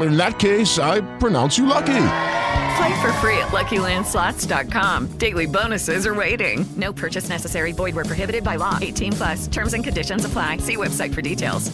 Speaker 3: In that case, I pronounce you lucky.
Speaker 4: Play for free at LuckyLandSlots.com. Daily bonuses are waiting. No purchase necessary. Void where prohibited by law. 18 plus. Terms and conditions apply. See website for details.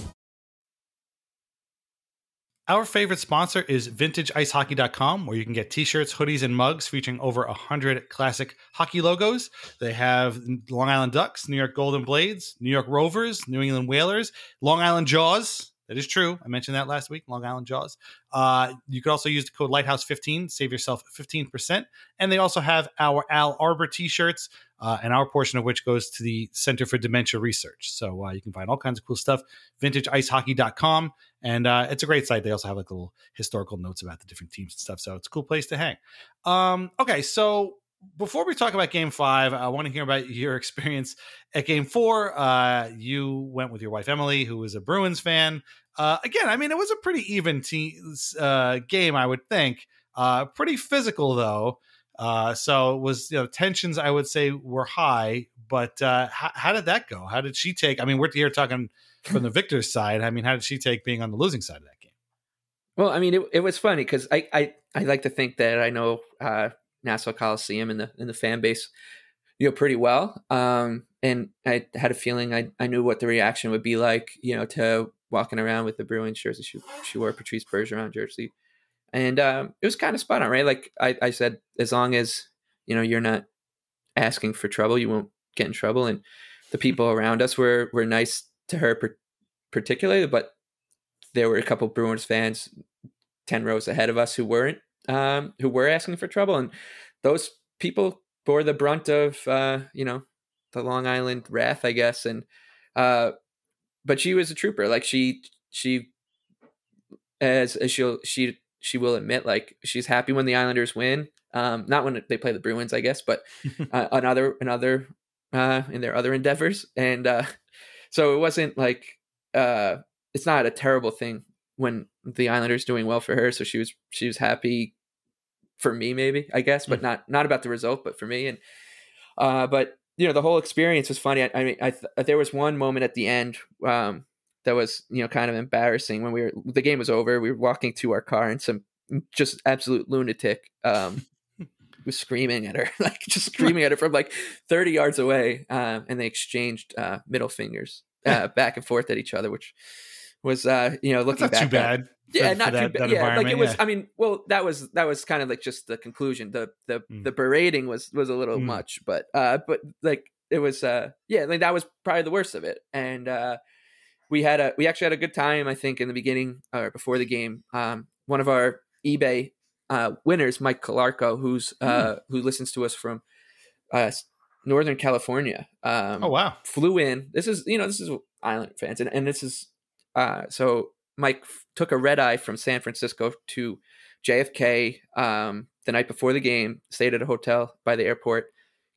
Speaker 1: Our favorite sponsor is VintageIceHockey.com, where you can get t-shirts, hoodies, and mugs featuring over hundred classic hockey logos. They have Long Island Ducks, New York Golden Blades, New York Rovers, New England Whalers, Long Island Jaws. That is true. I mentioned that last week. Long Island Jaws. Uh, you could also use the code Lighthouse15, save yourself 15%. And they also have our Al Arbour t-shirts, uh, and our portion of which goes to the Center for Dementia Research. So uh, you can find all kinds of cool stuff. VintageIceHockey.com, and uh, it's a great site. They also have like little historical notes about the different teams and stuff. So it's a cool place to hang. Um, okay, so before we talk about game five, I want to hear about your experience at game four. Uh, you went with your wife, Emily, who is a Bruins fan. Uh, again, I mean, it was a pretty even te- uh, game, I would think. Uh, pretty physical, though. Uh, so it was, you know, tensions, I would say, were high. But uh, how, how did that go? How did she take? I mean, we're here talking from the victor's side. I mean, how did she take being on the losing side of that game?
Speaker 2: Well, I mean, it, it was funny because I, I I like to think that I know uh, Nassau Coliseum and the and the fan base, you know, pretty well. Um, and I had a feeling I, I knew what the reaction would be like, you know, to walking around with the Bruins jersey. She she wore a Patrice Bergeron jersey, and um, it was kind of spot on, right? Like I, I said, as long as you know you're not asking for trouble, you won't get in trouble. And the people around us were were nice to her, per- particularly, but there were a couple Bruins fans ten rows ahead of us who weren't, um, who were asking for trouble, and those people bore the brunt of, uh, you know, the Long Island wrath, I guess. And uh, but she was a trooper. Like she she as, as she'll she she will admit, like she's happy when the Islanders win. Um, not when they play the Bruins, I guess, but uh, another another uh, in their other endeavors. And uh, so it wasn't like uh, it's not a terrible thing when the Islanders doing well for her. So she was she was happy for me, maybe I guess, but not not about the result, but for me. And uh, but you know the whole experience was funny. I, I mean, I th- there was one moment at the end um, that was you know kind of embarrassing when we were the game was over. We were walking to our car and some just absolute lunatic um, was screaming at her, like just screaming at her from like 30 yards away. Um, and they exchanged uh, middle fingers uh, back and forth at each other, which was, uh, you know, looking back.
Speaker 1: too
Speaker 2: at-
Speaker 1: bad.
Speaker 2: yeah,
Speaker 1: for-
Speaker 2: not
Speaker 1: for that-
Speaker 2: too bad. Yeah, like it was.
Speaker 1: yeah.
Speaker 2: I mean, well, that was that was kind of like just the conclusion. The the
Speaker 1: Mm.
Speaker 2: the berating was was a little much, but uh, but like it was. Uh, yeah, like that was probably the worst of it. And uh, we had a we actually had a good time. I think in the beginning or before the game. Um, one of our eBay uh, winners, Mike Calarco, who's uh, who listens to us from uh, Northern California. Um,
Speaker 1: Oh, wow.
Speaker 2: Flew in. This is you know this is Island fans, and and this is uh, so Mike f- took a red eye from San Francisco to JFK um, the night before the game. Stayed at a hotel by the airport.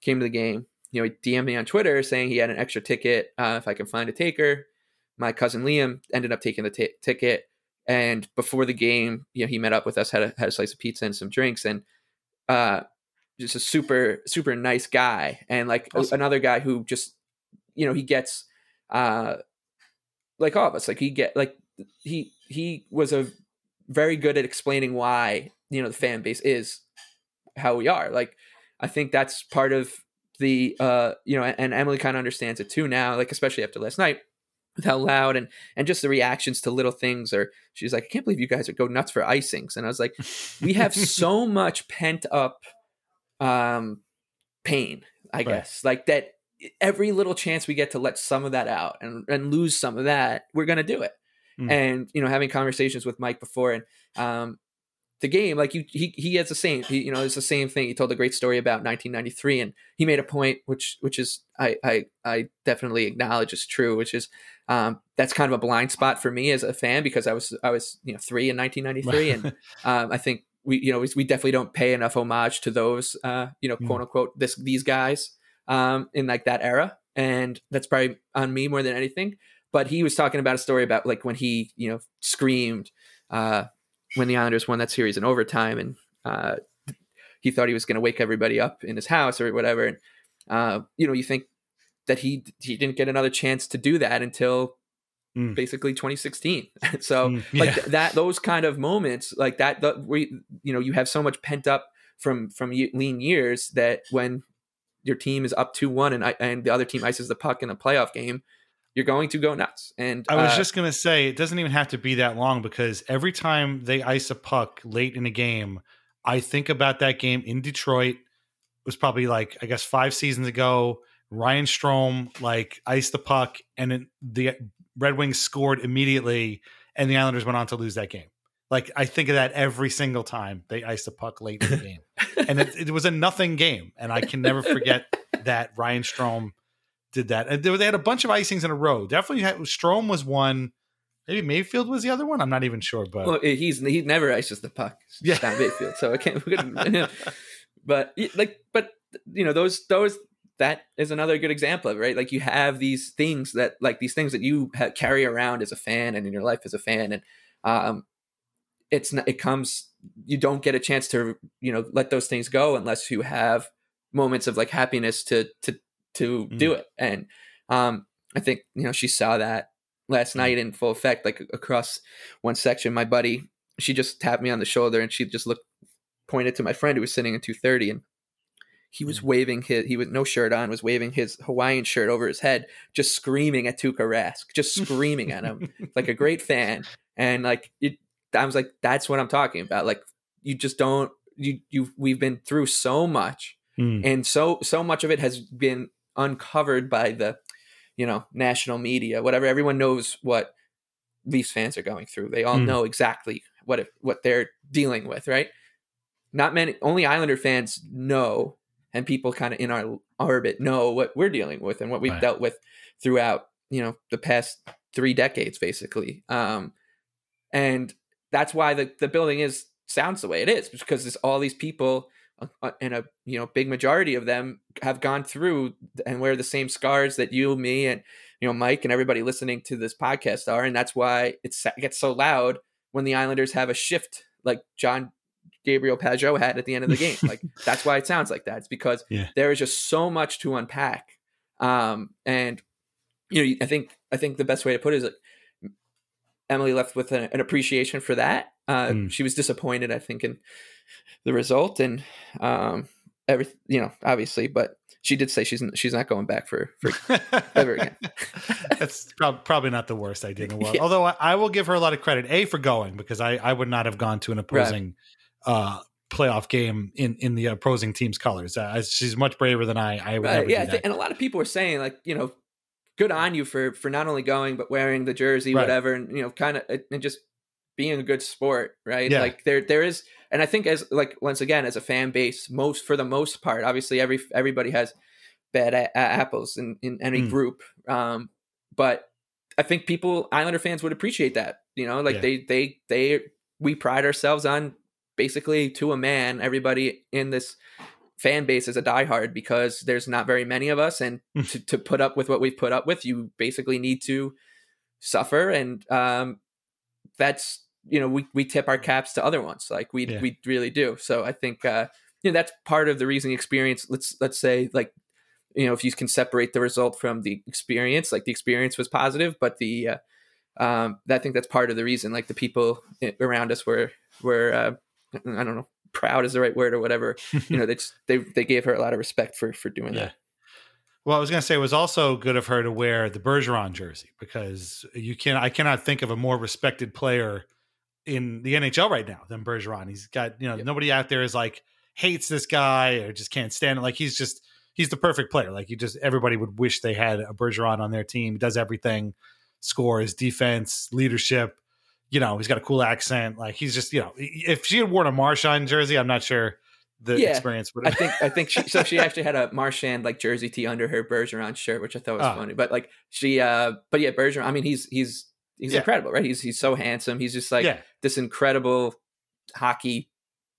Speaker 2: Came to the game. you know, he DM'd me on Twitter saying he had an extra ticket uh, if I can find a taker. My cousin Liam ended up taking the t- ticket, and before the game, you know, he met up with us, had a had a slice of pizza and some drinks, and uh, just a super super nice guy, and like awesome. another guy who just you know he gets uh like all of us, like he get like he he was a very good at explaining why you know the fan base is how we are. Like I think that's part of the uh you know and Emily kind of understands it too now like especially after last night with how loud and and just the reactions to little things or she's like I can't believe you guys would go nuts for icings and I was like we have so much pent up um pain I right. guess like that every little chance we get to let some of that out and and lose some of that we're going to do it. Mm. and you know having conversations with Mike before and um the game like you he he has the same he, you know it's the same thing. He told a great story about 1993 and he made a point which which is i i i definitely acknowledge is true which is um that's kind of a blind spot for me as a fan because i was i was you know three in 1993 and um i think we you know we, we, definitely don't pay enough homage to those uh you know quote unquote this these guys um in like that era and that's probably on me more than anything but he was talking about a story about like when he you know screamed uh when the Islanders won that series in overtime, and uh, he thought he was going to wake everybody up in his house or whatever. And uh, you know, you think that he he didn't get another chance to do that until mm. basically 2016. so mm, yeah. like th- that, those kind of moments, like that, the, we you know, you have so much pent up from from lean years that when your team is up two one and and the other team ices the puck in a playoff game, you're going to go nuts. And
Speaker 1: I was
Speaker 2: uh,
Speaker 1: just going to say, it doesn't even have to be that long because every time they ice a puck late in a game, I think about that game in Detroit. It was probably like, I guess, five seasons ago. Ryan Strome like iced the puck, and it, the Red Wings scored immediately, and the Islanders went on to lose that game. Like I think of that every single time they iced the puck late in the game, and it, it was a nothing game, and I can never forget that Ryan Strome did that. And they had a bunch of icings in a row. Definitely, had, Strome was one. Maybe Mayfield was the other one. I'm not even sure, but
Speaker 2: well, he's he never ices the puck. Yeah, not Mayfield. So I can't. but like, but you know, those those that is another good example of it, right. Like you have these things that like these things that you carry around as a fan and in your life as a fan, and um, it's not, it comes. You don't get a chance to you know let those things go unless you have moments of like happiness to to to mm. do it. And um, I think you know she saw that last mm. night in full effect, like across one section. My buddy, she just tapped me on the shoulder and she just looked, pointed to my friend who was sitting in two thirty, and he was mm. waving his he was no shirt on, was waving his Hawaiian shirt over his head, just screaming at Tuukka Rask, just screaming at him like a great fan. And like it, I was like, that's what I'm talking about. Like you just don't you you we've been through so much. Mm. And so so much of it has been uncovered by the you know national media whatever everyone knows what Leafs fans are going through they all mm. know exactly what what they're dealing with right not many only islander fans know and people kind of in our orbit know what we're dealing with and what we've right. dealt with throughout you know the past three decades basically um and that's why the, the building is sounds the way it is because there's all these people uh, and a you know big majority of them have gone through and wear the same scars that you, me, and you know Mike and everybody listening to this podcast are, and that's why it gets so loud when the Islanders have a shift like John Gabriel Pageau had at the end of the game. like that's why it sounds like that. It's because yeah. there is just so much to unpack, um, and you know I think I think the best way to put it is like Emily left with an, an appreciation for that. Uh, mm. She was disappointed, I think, in the result and um every you know obviously but she did say she's she's not going back for for ever again
Speaker 1: that's prob- probably not the worst idea in the world yeah. although I, I, will give her a lot of credit a for going because i i would not have gone to an opposing right. uh playoff game in in the opposing team's colors uh, she's much braver than i i would right.
Speaker 2: yeah and a lot of people were saying like you know good on you for for not only going but wearing the jersey right. whatever and you know kind of and just being a good sport right yeah. like there there is and I think as like once again as a fan base, most for the most part, obviously every everybody has bad a- apples in in any mm. group, um, but I think people Islander fans would appreciate that. You know, like yeah. they they they we pride ourselves on basically to a man everybody in this fan base is a diehard because there's not very many of us, and to, to put up with what we've put up with, you basically need to suffer, and um, that's you know we we tip our caps to other ones, like we
Speaker 1: Yeah.
Speaker 2: we really do. So I think uh, you know that's part of the reason the experience. Let's let's say like you know if you can separate the result from the experience, like the experience was positive, but the uh, um, I think that's part of the reason. Like the people around us were were uh, I don't know proud is the right word or whatever. you know they just, they they gave her a lot of respect for for doing that.
Speaker 1: Well, I was going to say it was also good of her to wear the Bergeron jersey because you can I cannot think of a more respected player in the NHL right now than Bergeron. He's got you know nobody out there is like hates this guy or just can't stand it. Like he's just he's the perfect player. Like you just everybody would wish they had a Bergeron on their team. He does everything, scores, defense, leadership. You know, he's got a cool accent. Like he's just you know if she had worn a Marchand jersey, I'm not sure the experience would.
Speaker 2: I think I think she so she actually had a Marchand like jersey tee under her Bergeron shirt, which I thought was
Speaker 1: Oh.
Speaker 2: funny. But like she uh but yeah, Bergeron, I mean he's he's he's
Speaker 1: Yeah.
Speaker 2: incredible, right? He's he's so handsome. He's just like
Speaker 1: Yeah.
Speaker 2: this incredible hockey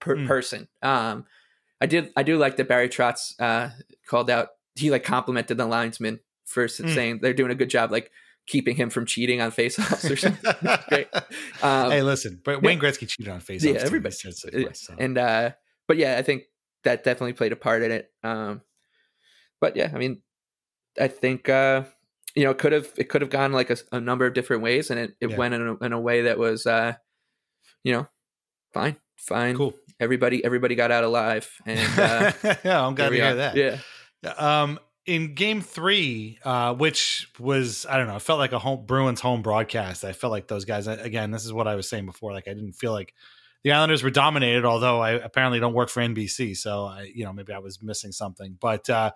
Speaker 2: per-
Speaker 1: Mm.
Speaker 2: person. Um I did I do like that Barry Trotz uh called out he like complimented the linesman for
Speaker 1: Mm.
Speaker 2: saying they're doing a good job like keeping him from cheating on faceoffs or something. Great. Um,
Speaker 1: hey, listen, but Wayne Gretzky cheated on face.
Speaker 2: yeah, everybody. Says and uh, but yeah, I think that definitely played a part in it. Um, but yeah, I mean, I think uh, you know, it could have it could have gone like a, a number of different ways, and it, it
Speaker 1: Yeah.
Speaker 2: went in a, in a way that was, uh, you know, fine, fine,
Speaker 1: cool.
Speaker 2: Everybody, everybody got out alive, and uh,
Speaker 1: yeah, I'm glad to hear that.
Speaker 2: Yeah.
Speaker 1: Um, in game three, uh, which was I don't know, it felt like a home Bruins home broadcast. I felt like those guys again. This is what I was saying before. Like I didn't feel like the Islanders were dominated, although I apparently don't work for NBC, so I, you know maybe I was missing something. But uh,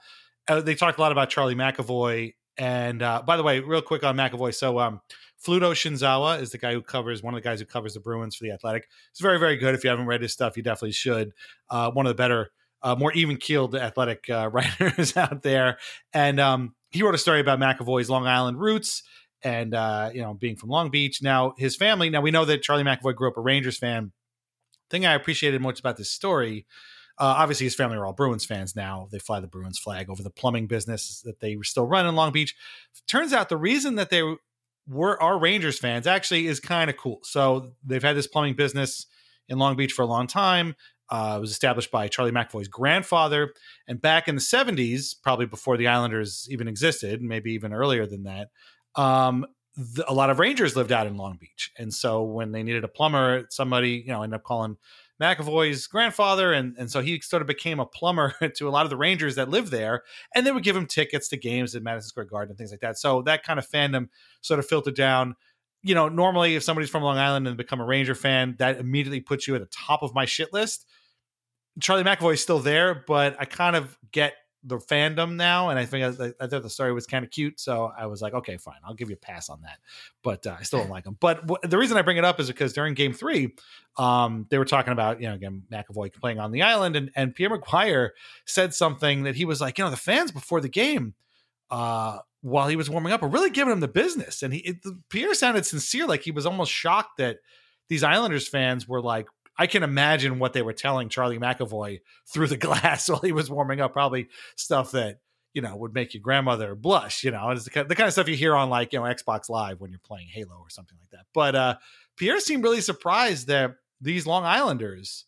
Speaker 1: uh, they talked a lot about Charlie McAvoy. And uh, by the way, real quick on McAvoy. So um, Fluto Shinzawa is the guy who covers one of the guys who covers the Bruins for the Athletic. It's very very good. If you haven't read his stuff, you definitely should. Uh, one of the better uh, more even keeled athletic uh, writers out there. And um, he wrote a story about McAvoy's Long Island roots and, uh, you know, being from Long Beach. Now, his family, now we know that Charlie McAvoy grew up a Rangers fan. Thing I appreciated most about this story, uh, obviously his family are all Bruins fans now. They fly the Bruins flag over the plumbing business that they still run in Long Beach. Turns out the reason that they were are Rangers fans actually is kind of cool. So they've had this plumbing business in Long Beach for a long time. Uh, was established by Charlie McAvoy's grandfather. And back in the 70s, probably before the Islanders even existed, maybe even earlier than that, um, the, a lot of Rangers lived out in Long Beach. And so when they needed a plumber, somebody, you know, ended up calling McAvoy's grandfather. And, and so he sort of became a plumber to a lot of the Rangers that lived there. And they would give him tickets to games at Madison Square Garden and things like that. So that kind of fandom sort of filtered down you know, normally if somebody's from Long Island and become a Ranger fan, that immediately puts you at the top of my shit list. Charlie McAvoy is still there, but I kind of get the fandom now, and I think I, I thought the story was kind of cute, so I was like, okay, fine, I'll give you a pass on that. But uh, I still don't like him. But w- the reason I bring it up is because during Game Three, um, they were talking about you know again McAvoy playing on the island, and and Pierre McGuire said something that he was like, you know, the fans before the game. Uh, while he was warming up, are really giving him the business, and he it, Pierre sounded sincere, like he was almost shocked that these Islanders fans were like, I can imagine what they were telling Charlie McAvoy through the glass while he was warming up, probably stuff that you know would make your grandmother blush. You know, it's the kind, the kind of stuff you hear on like you know Xbox Live when you're playing Halo or something like that. But uh, Pierre seemed really surprised that these Long Islanders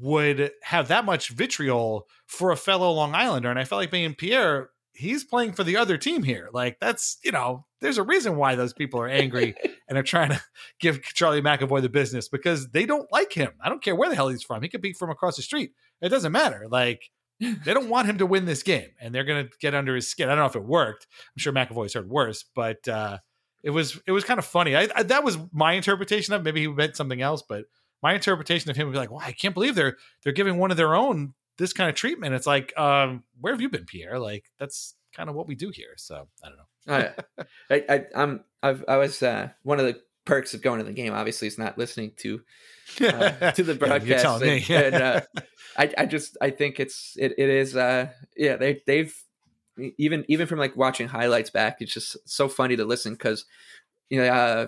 Speaker 1: would have that much vitriol for a fellow Long Islander, and I felt like being Pierre. He's playing for the other team here. Like that's you know, there's a reason why those people are angry and are trying to give Charlie McAvoy the business because they don't like him. I don't care where the hell he's from. He could be from across the street. It doesn't matter. Like they don't want him to win this game, and they're going to get under his skin. I don't know if it worked. I'm sure McAvoy's heard worse, but uh, it was it was kind of funny. I, I, that was my interpretation of. Maybe he meant something else, but my interpretation of him would be like, "Wow, I can't believe they're they're giving one of their own this kind of treatment." It's like, um, where have you been, Pierre? Like that's kind of what we do here. So I don't know.
Speaker 2: Oh, I, I, I'm, I've, I was uh, one of the perks of going to the game. Obviously, is not listening to uh, to the
Speaker 1: Yeah, you're
Speaker 2: broadcast.
Speaker 1: telling me.
Speaker 2: and, and, uh, I, I just, I think it's, it, it is, uh, yeah. They, they've even, even from like watching highlights back, it's just so funny to listen because, you know, uh,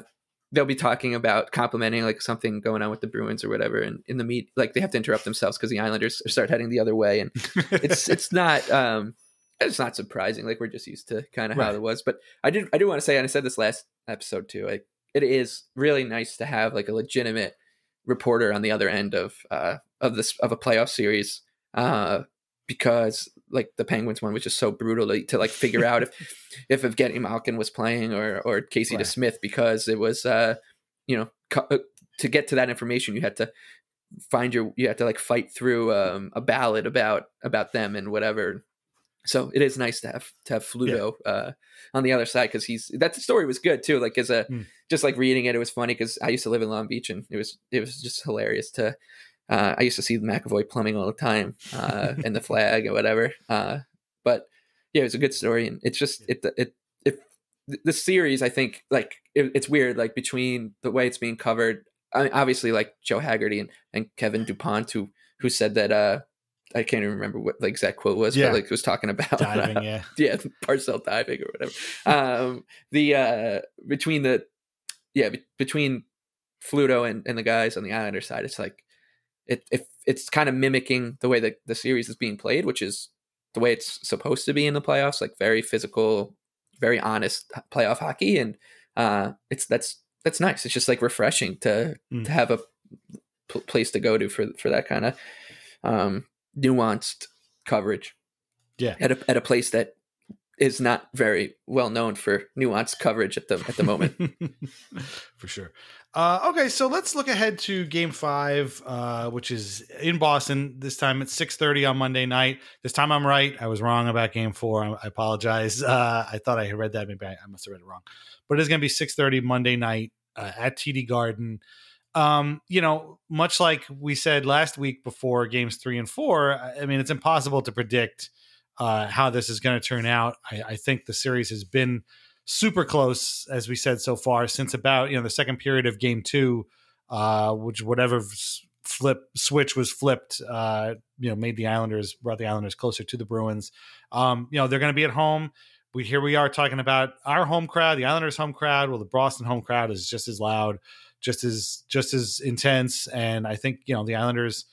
Speaker 2: they'll be talking about complimenting like something going on with the Bruins or whatever, and in the meet, like they have to interrupt themselves because the Islanders start heading the other way, and it's it's not um it's not surprising. Like we're just used to kind of how it was. But I did I do want to say, and I said this last episode too. Like it is really nice to have like a legitimate reporter on the other end of uh of this of a playoff series uh because like the Penguins one was just so brutal to, to like figure out if if Evgeny Malkin was playing or or Casey
Speaker 1: Right.
Speaker 2: DeSmith because it was uh you know co- uh, to get to that information you had to find your you had to like fight through um, a ballad about about them and whatever so it is nice to have to have Fluto uh, on the other side because he's that story was good too. Like as a
Speaker 1: Mm.
Speaker 2: just like reading it, it was funny because I used to live in Long Beach and it was it was just hilarious to. Uh, I used to see the McAvoy plumbing all the time uh, and the flag or whatever. Uh, but yeah, it was a good story and it's just it it it the series I think like it, it's weird like between the way it's being covered. I mean, obviously like Joe Haggerty and, and Kevin Dupont who who said that uh I can't even remember what the exact quote was,
Speaker 1: Yeah.
Speaker 2: but like was talking about
Speaker 1: Diving,
Speaker 2: uh,
Speaker 1: yeah.
Speaker 2: yeah, Barzal diving or whatever. Um, the uh, between the yeah be- between Fluto and, and the guys on the Islander side, it's like it if it's kind of mimicking the way that the series is being played, which is the way it's supposed to be in the playoffs, like very physical, very honest playoff hockey, and uh, it's that's that's nice. It's just like refreshing to
Speaker 1: Mm.
Speaker 2: to have a place to go to for for that kind of um, nuanced coverage
Speaker 1: Yeah.
Speaker 2: at a at a place that is not very well known for nuanced coverage at the at the moment.
Speaker 1: for sure. Uh, okay, so let's look ahead to Game Five, uh, which is in Boston. This time it's six thirty on Monday night. This time I'm right. I was wrong about Game Four. I, I apologize. Uh, I thought I had read that. Maybe I, I must have read it wrong. But it is going to be six thirty Monday night uh, at TD Garden. Um, you know, much like we said last week before Games Three and Four. I mean, it's impossible to predict uh, how this is going to turn out. I, I think the series has been super close, as we said so far, since about you know the second period of Game Two, uh, which whatever flip switch was flipped, uh, you know, made the Islanders brought the Islanders closer to the Bruins. Um, you know, they're going to be at home. We here we are talking about our home crowd, the Islanders' home crowd. Well, the Boston home crowd is just as loud, just as just as intense, and I think you know the Islanders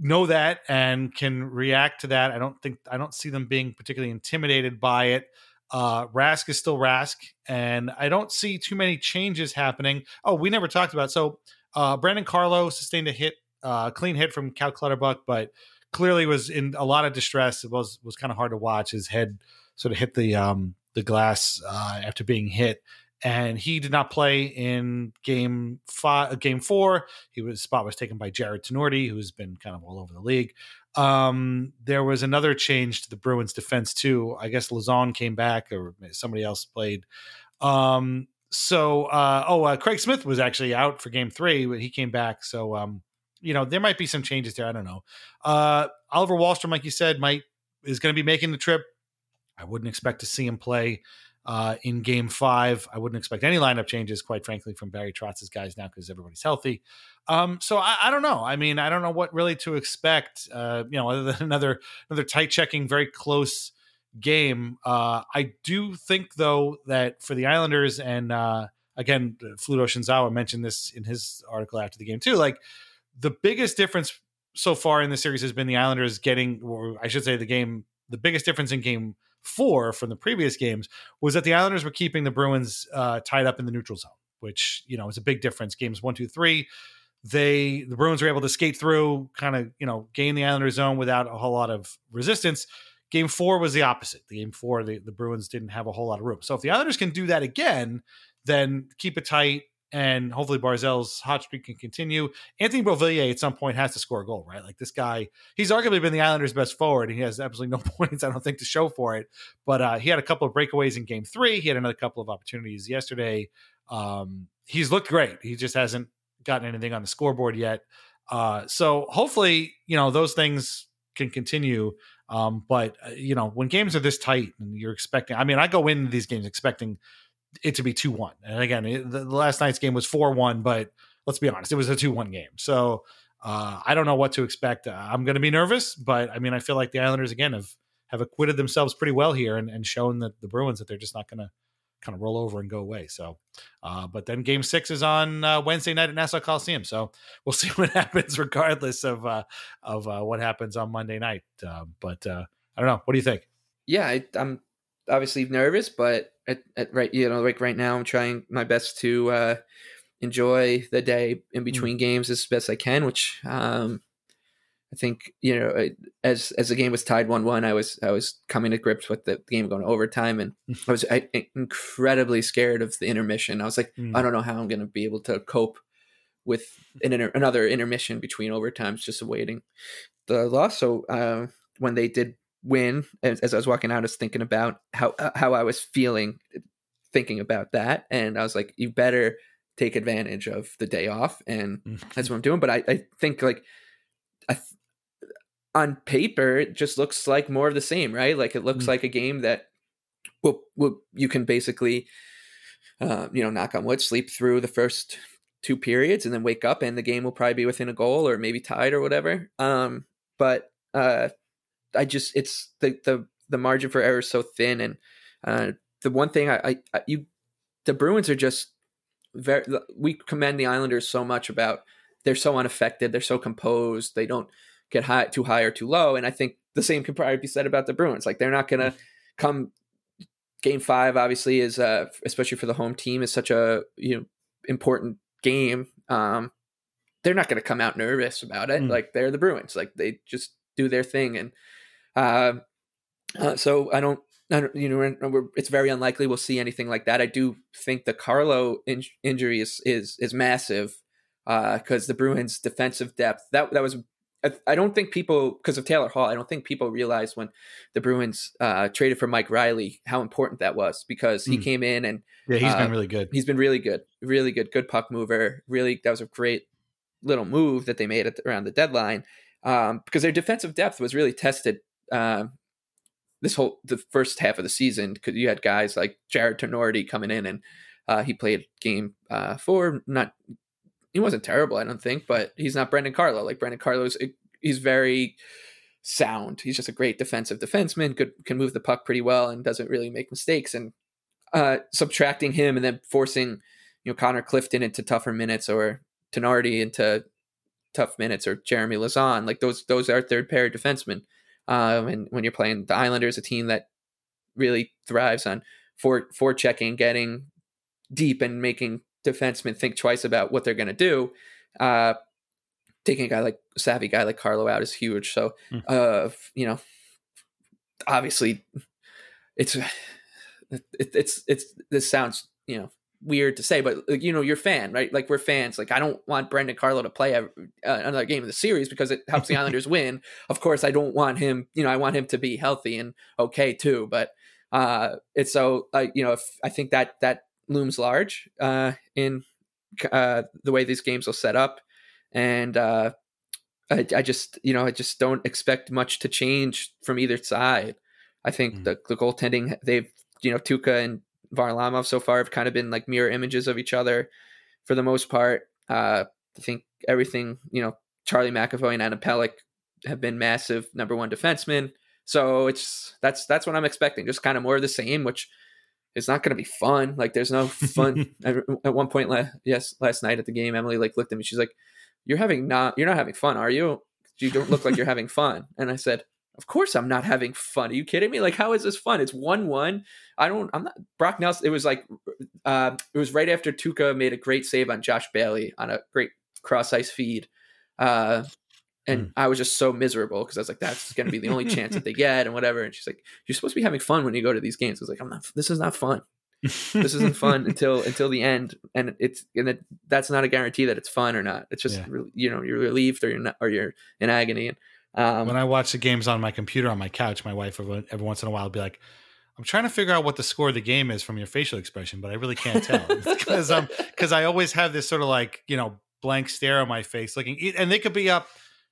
Speaker 1: know that and can react to that. I don't think I don't see them being particularly intimidated by it. Uh, Rask is still Rask, and I don't see too many changes happening. Oh, we never talked about so uh, Brandon Carlo sustained a hit, uh, clean hit from Cal Clutterbuck, but clearly was in a lot of distress. It was was kind of hard to watch. His head sort of hit the um, the glass uh, after being hit, and he did not play in game five, game four. He was spot was taken by Jared Tinordi, who's been kind of all over the league. Um, there was another change to the Bruins defense too. I guess Lauzon came back, or somebody else played. Um, so uh, oh, uh, Craig Smith was actually out for game three, but he came back. So um, you know there might be some changes there. I don't know. Uh, Oliver Wahlstrom, like you said, might is going to be making the trip. I wouldn't expect to see him play uh, in game five. I wouldn't expect any lineup changes, quite frankly, from Barry Trotz's guys now because everybody's healthy. Um, so I, I don't know. I mean, I don't know what really to expect. Uh, you know, other than another another tight checking, very close game. Uh, I do think though that for the Islanders and uh, again, Fluto Shinzawa mentioned this in his article after the game too. Like the biggest difference so far in the series has been the Islanders getting, or I should say, the game. The biggest difference in game four from the previous games was that the Islanders were keeping the Bruins uh, tied up in the neutral zone, which you know is a big difference. Games one, two, three, they the Bruins were able to skate through, kind of you know gain the Islanders zone without a whole lot of resistance. Game four was the opposite. The game four, the, the Bruins didn't have a whole lot of room. So if the Islanders can do that again, then keep it tight. And hopefully Barzal's hot streak can continue. Anthony Beauvillier at some point has to score a goal, right? Like this guy, he's arguably been the Islanders' best forward. And he has absolutely no points, I don't think, to show for it. But uh, he had a couple of breakaways in game three. He had another couple of opportunities yesterday. Um, he's looked great. He just hasn't gotten anything on the scoreboard yet. Uh, so hopefully, you know, those things can continue. Um, but uh, you know, when games are this tight and you're expecting, I mean, I go into these games expecting it to be two one. And again, the, the last night's game was four one, but let's be honest, it was a two one game. So uh, I don't know what to expect. Uh, I'm going to be nervous, but I mean, I feel like the Islanders again have have acquitted themselves pretty well here and, and shown that the Bruins that they're just not going to kind of roll over and go away. So, uh, but then Game Six is on uh, Wednesday night at Nassau Coliseum, so we'll see what happens regardless of uh, of uh, what happens on Monday night. Uh, but uh, I don't know. What do you think?
Speaker 2: Yeah, I, I'm obviously nervous, but at, at right, you know, like right now, I'm trying my best to uh, enjoy the day in between mm. games as best I can. Which um, I think you know, as as the game was tied one one, I was I was coming to grips with the game going overtime, and I was I, incredibly scared of the intermission. I was like, mm. I don't know how I'm going to be able to cope with an inter- another intermission between overtimes, just awaiting the loss. So uh, when they did win, as, as, I was walking out, I was thinking about how uh, how I was feeling, thinking about that, and I was like, you better take advantage of the day off, and mm. that's what I'm doing. But I, I think like I on paper it just looks like more of the same, right? Like it looks mm like a game that will, will you can basically uh, you know knock on wood sleep through the first two periods and then wake up and the game will probably be within a goal or maybe tied or whatever. Um, but uh, I just it's the the the margin for error is so thin and uh, the one thing I, I you the Bruins are just very we commend the Islanders so much about they're so unaffected, they're so composed, they don't get high too high or too low. And I think the same can probably be said about the Bruins. Like they're not going to mm. come. Game five, obviously, is uh, especially for the home team, is such a you know important game. Um, they're not going to come out nervous about it. Mm. Like they're the Bruins. Like they just do their thing, and uh, uh, so I don't. I don't, you know, it's very unlikely we'll see anything like that. I do think the Carlo in- injury is is is massive because uh, the Bruins' defensive depth that that was I, don't think people because of Taylor Hall. I don't think people realized when the Bruins uh, traded for Mike Reilly how important that was because he mm. came in and
Speaker 1: yeah, he's uh, been really good.
Speaker 2: He's been really good, really good, good puck mover. Really, that was a great little move that they made at the, around the deadline um, because their defensive depth was really tested. Um, this whole the first half of the season because you had guys like Jared Tinordi coming in and uh, he played game uh, four, not he wasn't terrible, I don't think, but he's not Brandon Carlo. Like Brandon Carlo's, he's very sound. He's just a great defensive defenseman. Good, can move the puck pretty well and doesn't really make mistakes. And uh, subtracting him and then forcing you know Connor Clifton into tougher minutes or Tinordi into tough minutes or Jeremy Lauzon, like those those are third pair defensemen. Um, and when you're playing the Islanders, a team that really thrives on for for checking, getting deep and making defensemen think twice about what they're going to do. Uh, taking a guy like a savvy guy like Carlo out is huge. So, mm. uh, you know, obviously, it's it, it's it's this sounds you know weird to say, but you know, you're fan, right? Like we're fans. Like I don't want Brandon Carlo to play a, uh, another game of the series because it helps the Islanders win. Of course, I don't want him. You know, I want him to be healthy and okay too. But uh, it's so uh, you know, if I think that that looms large uh, in uh, the way these games will set up, and uh, I, I, just you know I just don't expect much to change from either side. I think mm-hmm. the, the goaltending they've you know Tuukka and Varlamov so far have kind of been like mirror images of each other for the most part. Uh, I think everything you know Charlie McAvoy and Adam Pelech have been massive number one defensemen. So it's that's that's what I'm expecting. Just kind of more of the same, which is not going to be fun. Like there's no fun. at one point, la- yes, last night at the game, Emily like looked at me. She's like, "You're having not, you're not having fun, are you? You don't look like you're having fun." And I said, "Of course I'm not having fun. Are you kidding me? Like how is this fun? It's one one. I don't. I'm not Brock Nelson. It was like, uh, it was right after Tuukka made a great save on Josh Bailey on a great cross ice feed. Uh, and mm. I was just so miserable because I was like, that's going to be the only chance that they get and whatever. And she's like, you're supposed to be having fun when you go to these games. I was like, I'm not, this is not fun. this isn't fun until, until the end. And it's, and it, that's not a guarantee that it's fun or not. It's just, yeah. you know, you're relieved or you're not, or you're in agony. And,
Speaker 1: um, when I watch the games on my computer, on my couch, my wife every, once in a while will be like, I'm trying to figure out what the score of the game is from your facial expression, but I really can't tell because because I always have this sort of like you know blank stare on my face, looking, and they could be up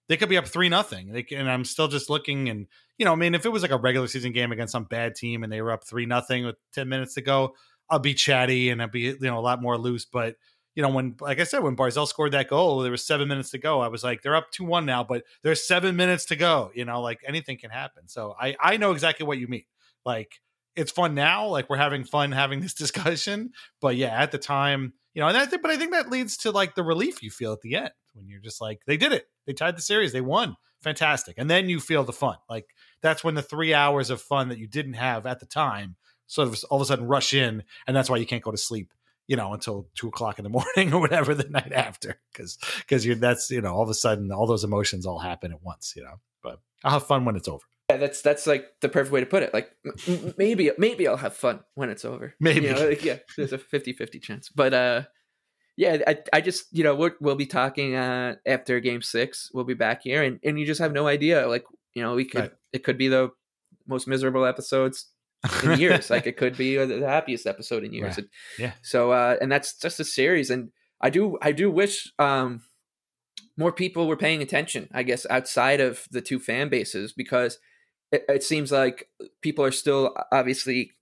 Speaker 1: they could be up three nothing. And I'm still just looking and you know, I mean, if it was like a regular season game against some bad team and they were up three nothing with ten minutes to go, I'll be chatty and I'll be you know a lot more loose. But you know, when like I said, when Barzal scored that goal, there was seven minutes to go. I was like, they're up two one now, but there's seven minutes to go. You know, like anything can happen. So I I know exactly what you mean. Like it's fun now. Like we're having fun having this discussion. But yeah, at the time, you know, and I think, but I think that leads to like the relief you feel at the end when you're just like, they did it. They tied the series. They won. Fantastic. And then you feel the fun. Like that's when the three hours of fun that you didn't have at the time sort of all of a sudden rush in. And that's why you can't go to sleep you know, until two o'clock in the morning or whatever the night after, because because you're that's you know all of a sudden all those emotions all happen at once, you know. But I'll have fun when it's over.
Speaker 2: Yeah, that's that's like the perfect way to put it. Like m- maybe maybe I'll have fun when it's over.
Speaker 1: Maybe,
Speaker 2: you know, like, yeah, there's a 50-50 chance. But uh, yeah, I I just you know we'll we'll be talking uh after Game Six. We'll be back here, and and you just have no idea. Like you know, we could right. it could be the most miserable episodes in years. like it could be the happiest episode in years.
Speaker 1: Right. Yeah.
Speaker 2: So uh, and that's just a series, and I do I do wish um more people were paying attention. I guess outside of the two fan bases because it, it seems like people are still obviously,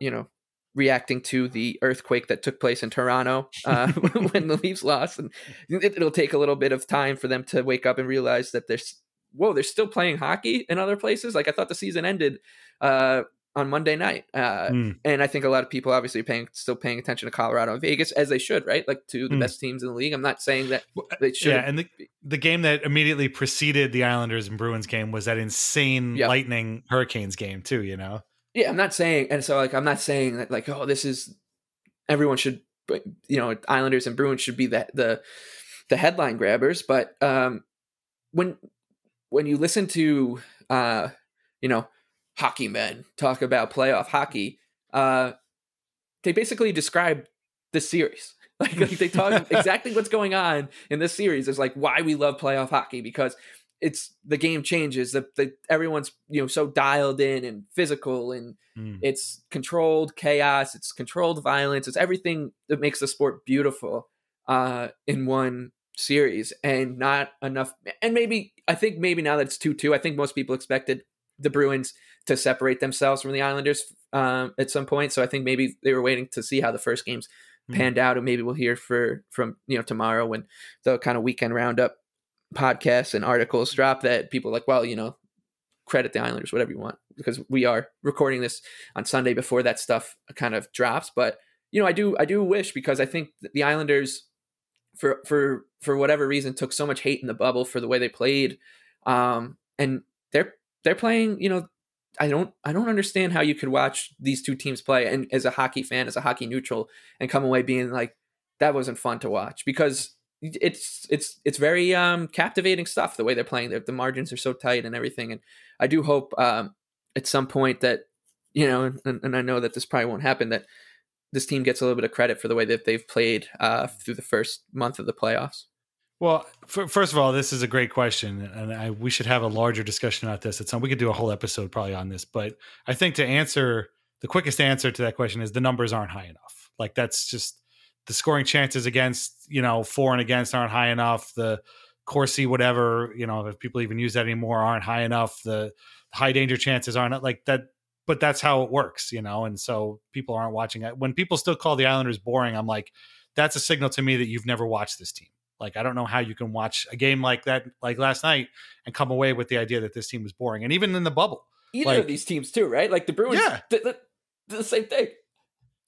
Speaker 2: you know, reacting to the earthquake that took place in Toronto uh, when the Leafs lost, and it, will take a little bit of time for them to wake up and realize that there's whoa, they're still playing hockey in other places. Like I thought the season ended uh, on Monday night, uh, mm. and I think a lot of people obviously are paying still paying attention to Colorado and Vegas as they should, right? Like to the mm. best teams in the league. I'm not saying that they should.
Speaker 1: Yeah, and the the game that immediately preceded the Islanders and Bruins game was that insane yep. Lightning Hurricanes game too. You know.
Speaker 2: Yeah, I'm not saying, and so like I'm not saying that like oh this is everyone should you know Islanders and Bruins should be the the the headline grabbers, but um when when you listen to uh you know hockey men talk about playoff hockey, uh, they basically describe the series. Like, like they talk exactly what's going on in this series is like why we love playoff hockey because it's the game changes. that the everyone's you know so dialed in and physical and mm. it's controlled chaos. It's controlled violence. It's everything that makes the sport beautiful uh, in one series and not enough. And maybe I think maybe now that it's two two, I think most people expected the Bruins to separate themselves from the Islanders um, at some point. So I think maybe they were waiting to see how the first games mm-hmm. panned out, and maybe we'll hear for from you know tomorrow when the kind of weekend roundup podcasts and articles drop that people like, well, you know, credit the Islanders, whatever you want, because we are recording this on Sunday before that stuff kind of drops. But you know, I do I do wish because I think the Islanders for for for whatever reason took so much hate in the bubble for the way they played um and they're they're playing you know I don't I don't understand how you could watch these two teams play and as a hockey fan, as a hockey neutral, and come away being like that wasn't fun to watch because it's it's it's very um, captivating stuff the way they're playing. The, the margins are so tight and everything, and I do hope um, at some point that you know, and, and, I know that this probably won't happen that this team gets a little bit of credit for the way that they've played uh, through the first month of the playoffs.
Speaker 1: Well, for, first of all, this is a great question, and I, we should have a larger discussion about this. At some, we could do a whole episode probably on this, but I think to answer the quickest answer to that question is the numbers aren't high enough. Like that's just the scoring chances against you know for and against aren't high enough. The Corsi whatever you know if people even use that anymore aren't high enough. The high danger chances aren't like that. But that's how it works, you know. And so people aren't watching it. When people still call the Islanders boring, I'm like, that's a signal to me that you've never watched this team like I don't know how you can watch a game like that, like last night, and come away with the idea that this team was boring. And even in the bubble,
Speaker 2: either
Speaker 1: like,
Speaker 2: of these teams too, right? Like the Bruins, yeah, did, did the same thing.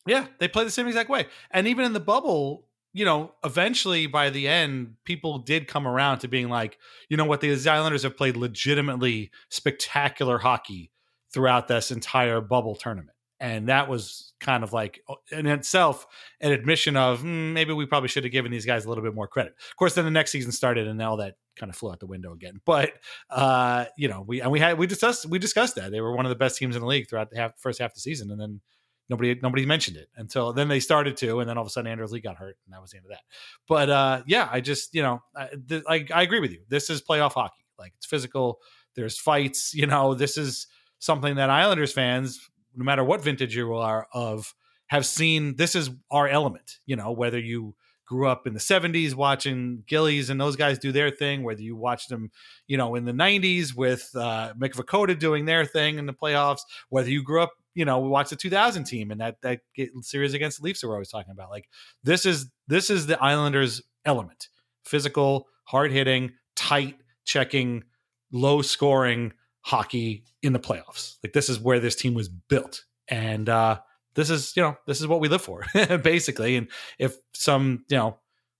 Speaker 1: Yeah, they play the same exact way. And even in the bubble, you know, eventually by the end, people did come around to being like, you know what, the Islanders have played legitimately spectacular hockey throughout this entire bubble tournament and that was kind of like in itself an admission of mm, maybe we probably should have given these guys a little bit more credit. Of course, then the next season started, and all that kind of flew out the window again. But uh, you know, we and we had we discussed we discussed that they were one of the best teams in the league throughout the half, first half of the season, and then nobody nobody mentioned it until then they started to, and then all of a sudden Anders Lee got hurt, and that was the end of that. But uh, yeah, I just you know I, th- I I agree with you. This is playoff hockey. Like it's physical. There's fights. You know, this is something that Islanders fans no matter what vintage you are of, have seen this is our element. You know, whether you grew up in the 70s watching Gillies and those guys do their thing, whether you watched them, you know, in the 90s with uh, Mick Vukota doing their thing in the playoffs, whether you grew up, you know, we watched the 2000 team and that that series against the Leafs that we're always talking about. Like this is this is the Islanders element: physical, hard hitting, tight checking, low scoring hockey in the playoffs. Like this is where this team was built. and uh, this is you know this is what we live for basically. And if some you know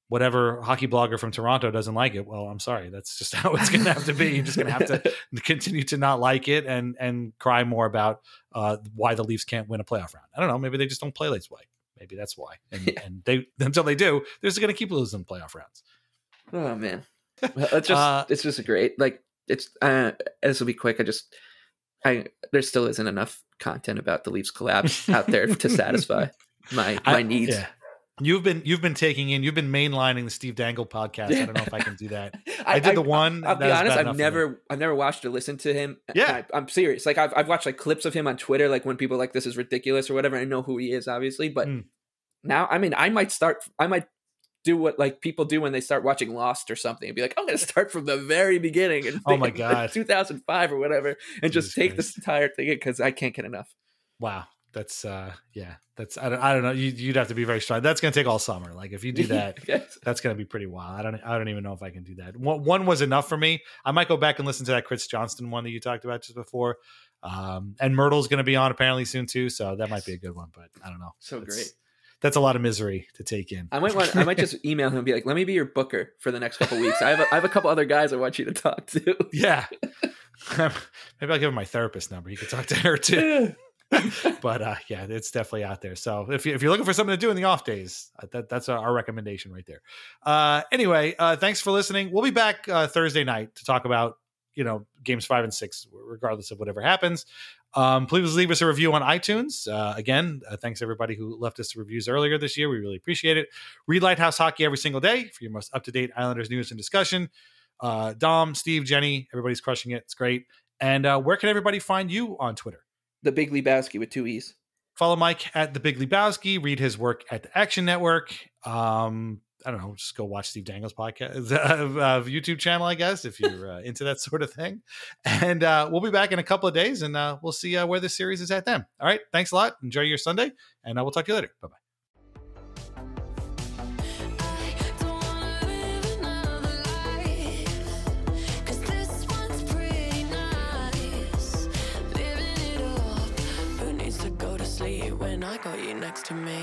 Speaker 1: whatever hockey blogger from Toronto doesn't like it, well, I'm sorry. That's just how it's going to have to be. You're just going to have to continue to not like it and and cry more about uh, why the Leafs can't win a playoff round. I don't know. Maybe they just don't play this way. Maybe that's why. And, yeah. and they until they do, they're just going to keep losing playoff rounds.
Speaker 2: Oh man, well, it's just uh, it's just great. Like it's uh, this will be quick. I just I there still isn't enough content about the Leafs collapse out there to satisfy my my
Speaker 1: I,
Speaker 2: needs.
Speaker 1: Yeah. You've been you've been taking in you've been mainlining the Steve Dangle podcast. I don't know if I can do that. I, I did the one.
Speaker 2: I, will be honest. I've never I've never watched or listened to him.
Speaker 1: Yeah,
Speaker 2: I, am serious. Like I've I've watched like clips of him on Twitter, like when people like this is ridiculous or whatever. I know who he is, obviously, but mm. now I mean I might start. I might do what like people do when they start watching Lost or something and be like, I'm going to start from the very beginning and
Speaker 1: oh my god,
Speaker 2: 2005 or whatever, and Jesus just take Christ. this entire thing because I can't get enough.
Speaker 1: Wow, that's uh yeah, that's I don't I don't know. You, would have to be very strong. That's going to take all summer. Like if you do that, yes. that's going to be pretty wild. I don't I don't even know if I can do that. One, one was enough for me. I might go back and listen to that Chris Johnston one that you talked about just before. Um, and Mirtle's going to be on apparently soon too, so that might be a good one. But I don't know.
Speaker 2: So great
Speaker 1: that's a lot of misery to take in.
Speaker 2: I might want. I might just email him and be like, "Let me be your booker for the next couple weeks. I have a, I have a couple other guys I want you to talk to."
Speaker 1: Yeah, maybe I'll give him my therapist number. He could talk to her too. but uh, yeah, it's definitely out there. So if, you, if you're looking for something to do in the off days, uh, that, that's our recommendation right there. Uh, anyway, uh, thanks for listening. We'll be back uh, Thursday night to talk about you know games five and six, regardless of whatever happens. Um, please leave us a review on iTunes. Uh, again, uh, thanks everybody who left us reviews earlier this year. We really appreciate it. Read Lighthouse Hockey every single day for your most up to date Islanders news and discussion. Uh, Dom, Steve, Jenny, everybody's crushing it. It's great. And uh, where can everybody find you on Twitter?
Speaker 2: The Big Lebowski with two E's.
Speaker 1: Follow Mike at the Big Lebowski. Read his work at the Action Network. Um, I don't know, just go watch Steve Dangle's podcast, uh, uh, YouTube channel, I guess, if you're uh, into that sort of thing. And uh, we'll be back in a couple of days and uh, we'll see uh, where this series is at then. All right. Thanks a lot. Enjoy your Sunday and we'll talk to you later. Bye bye.
Speaker 5: I got you next to me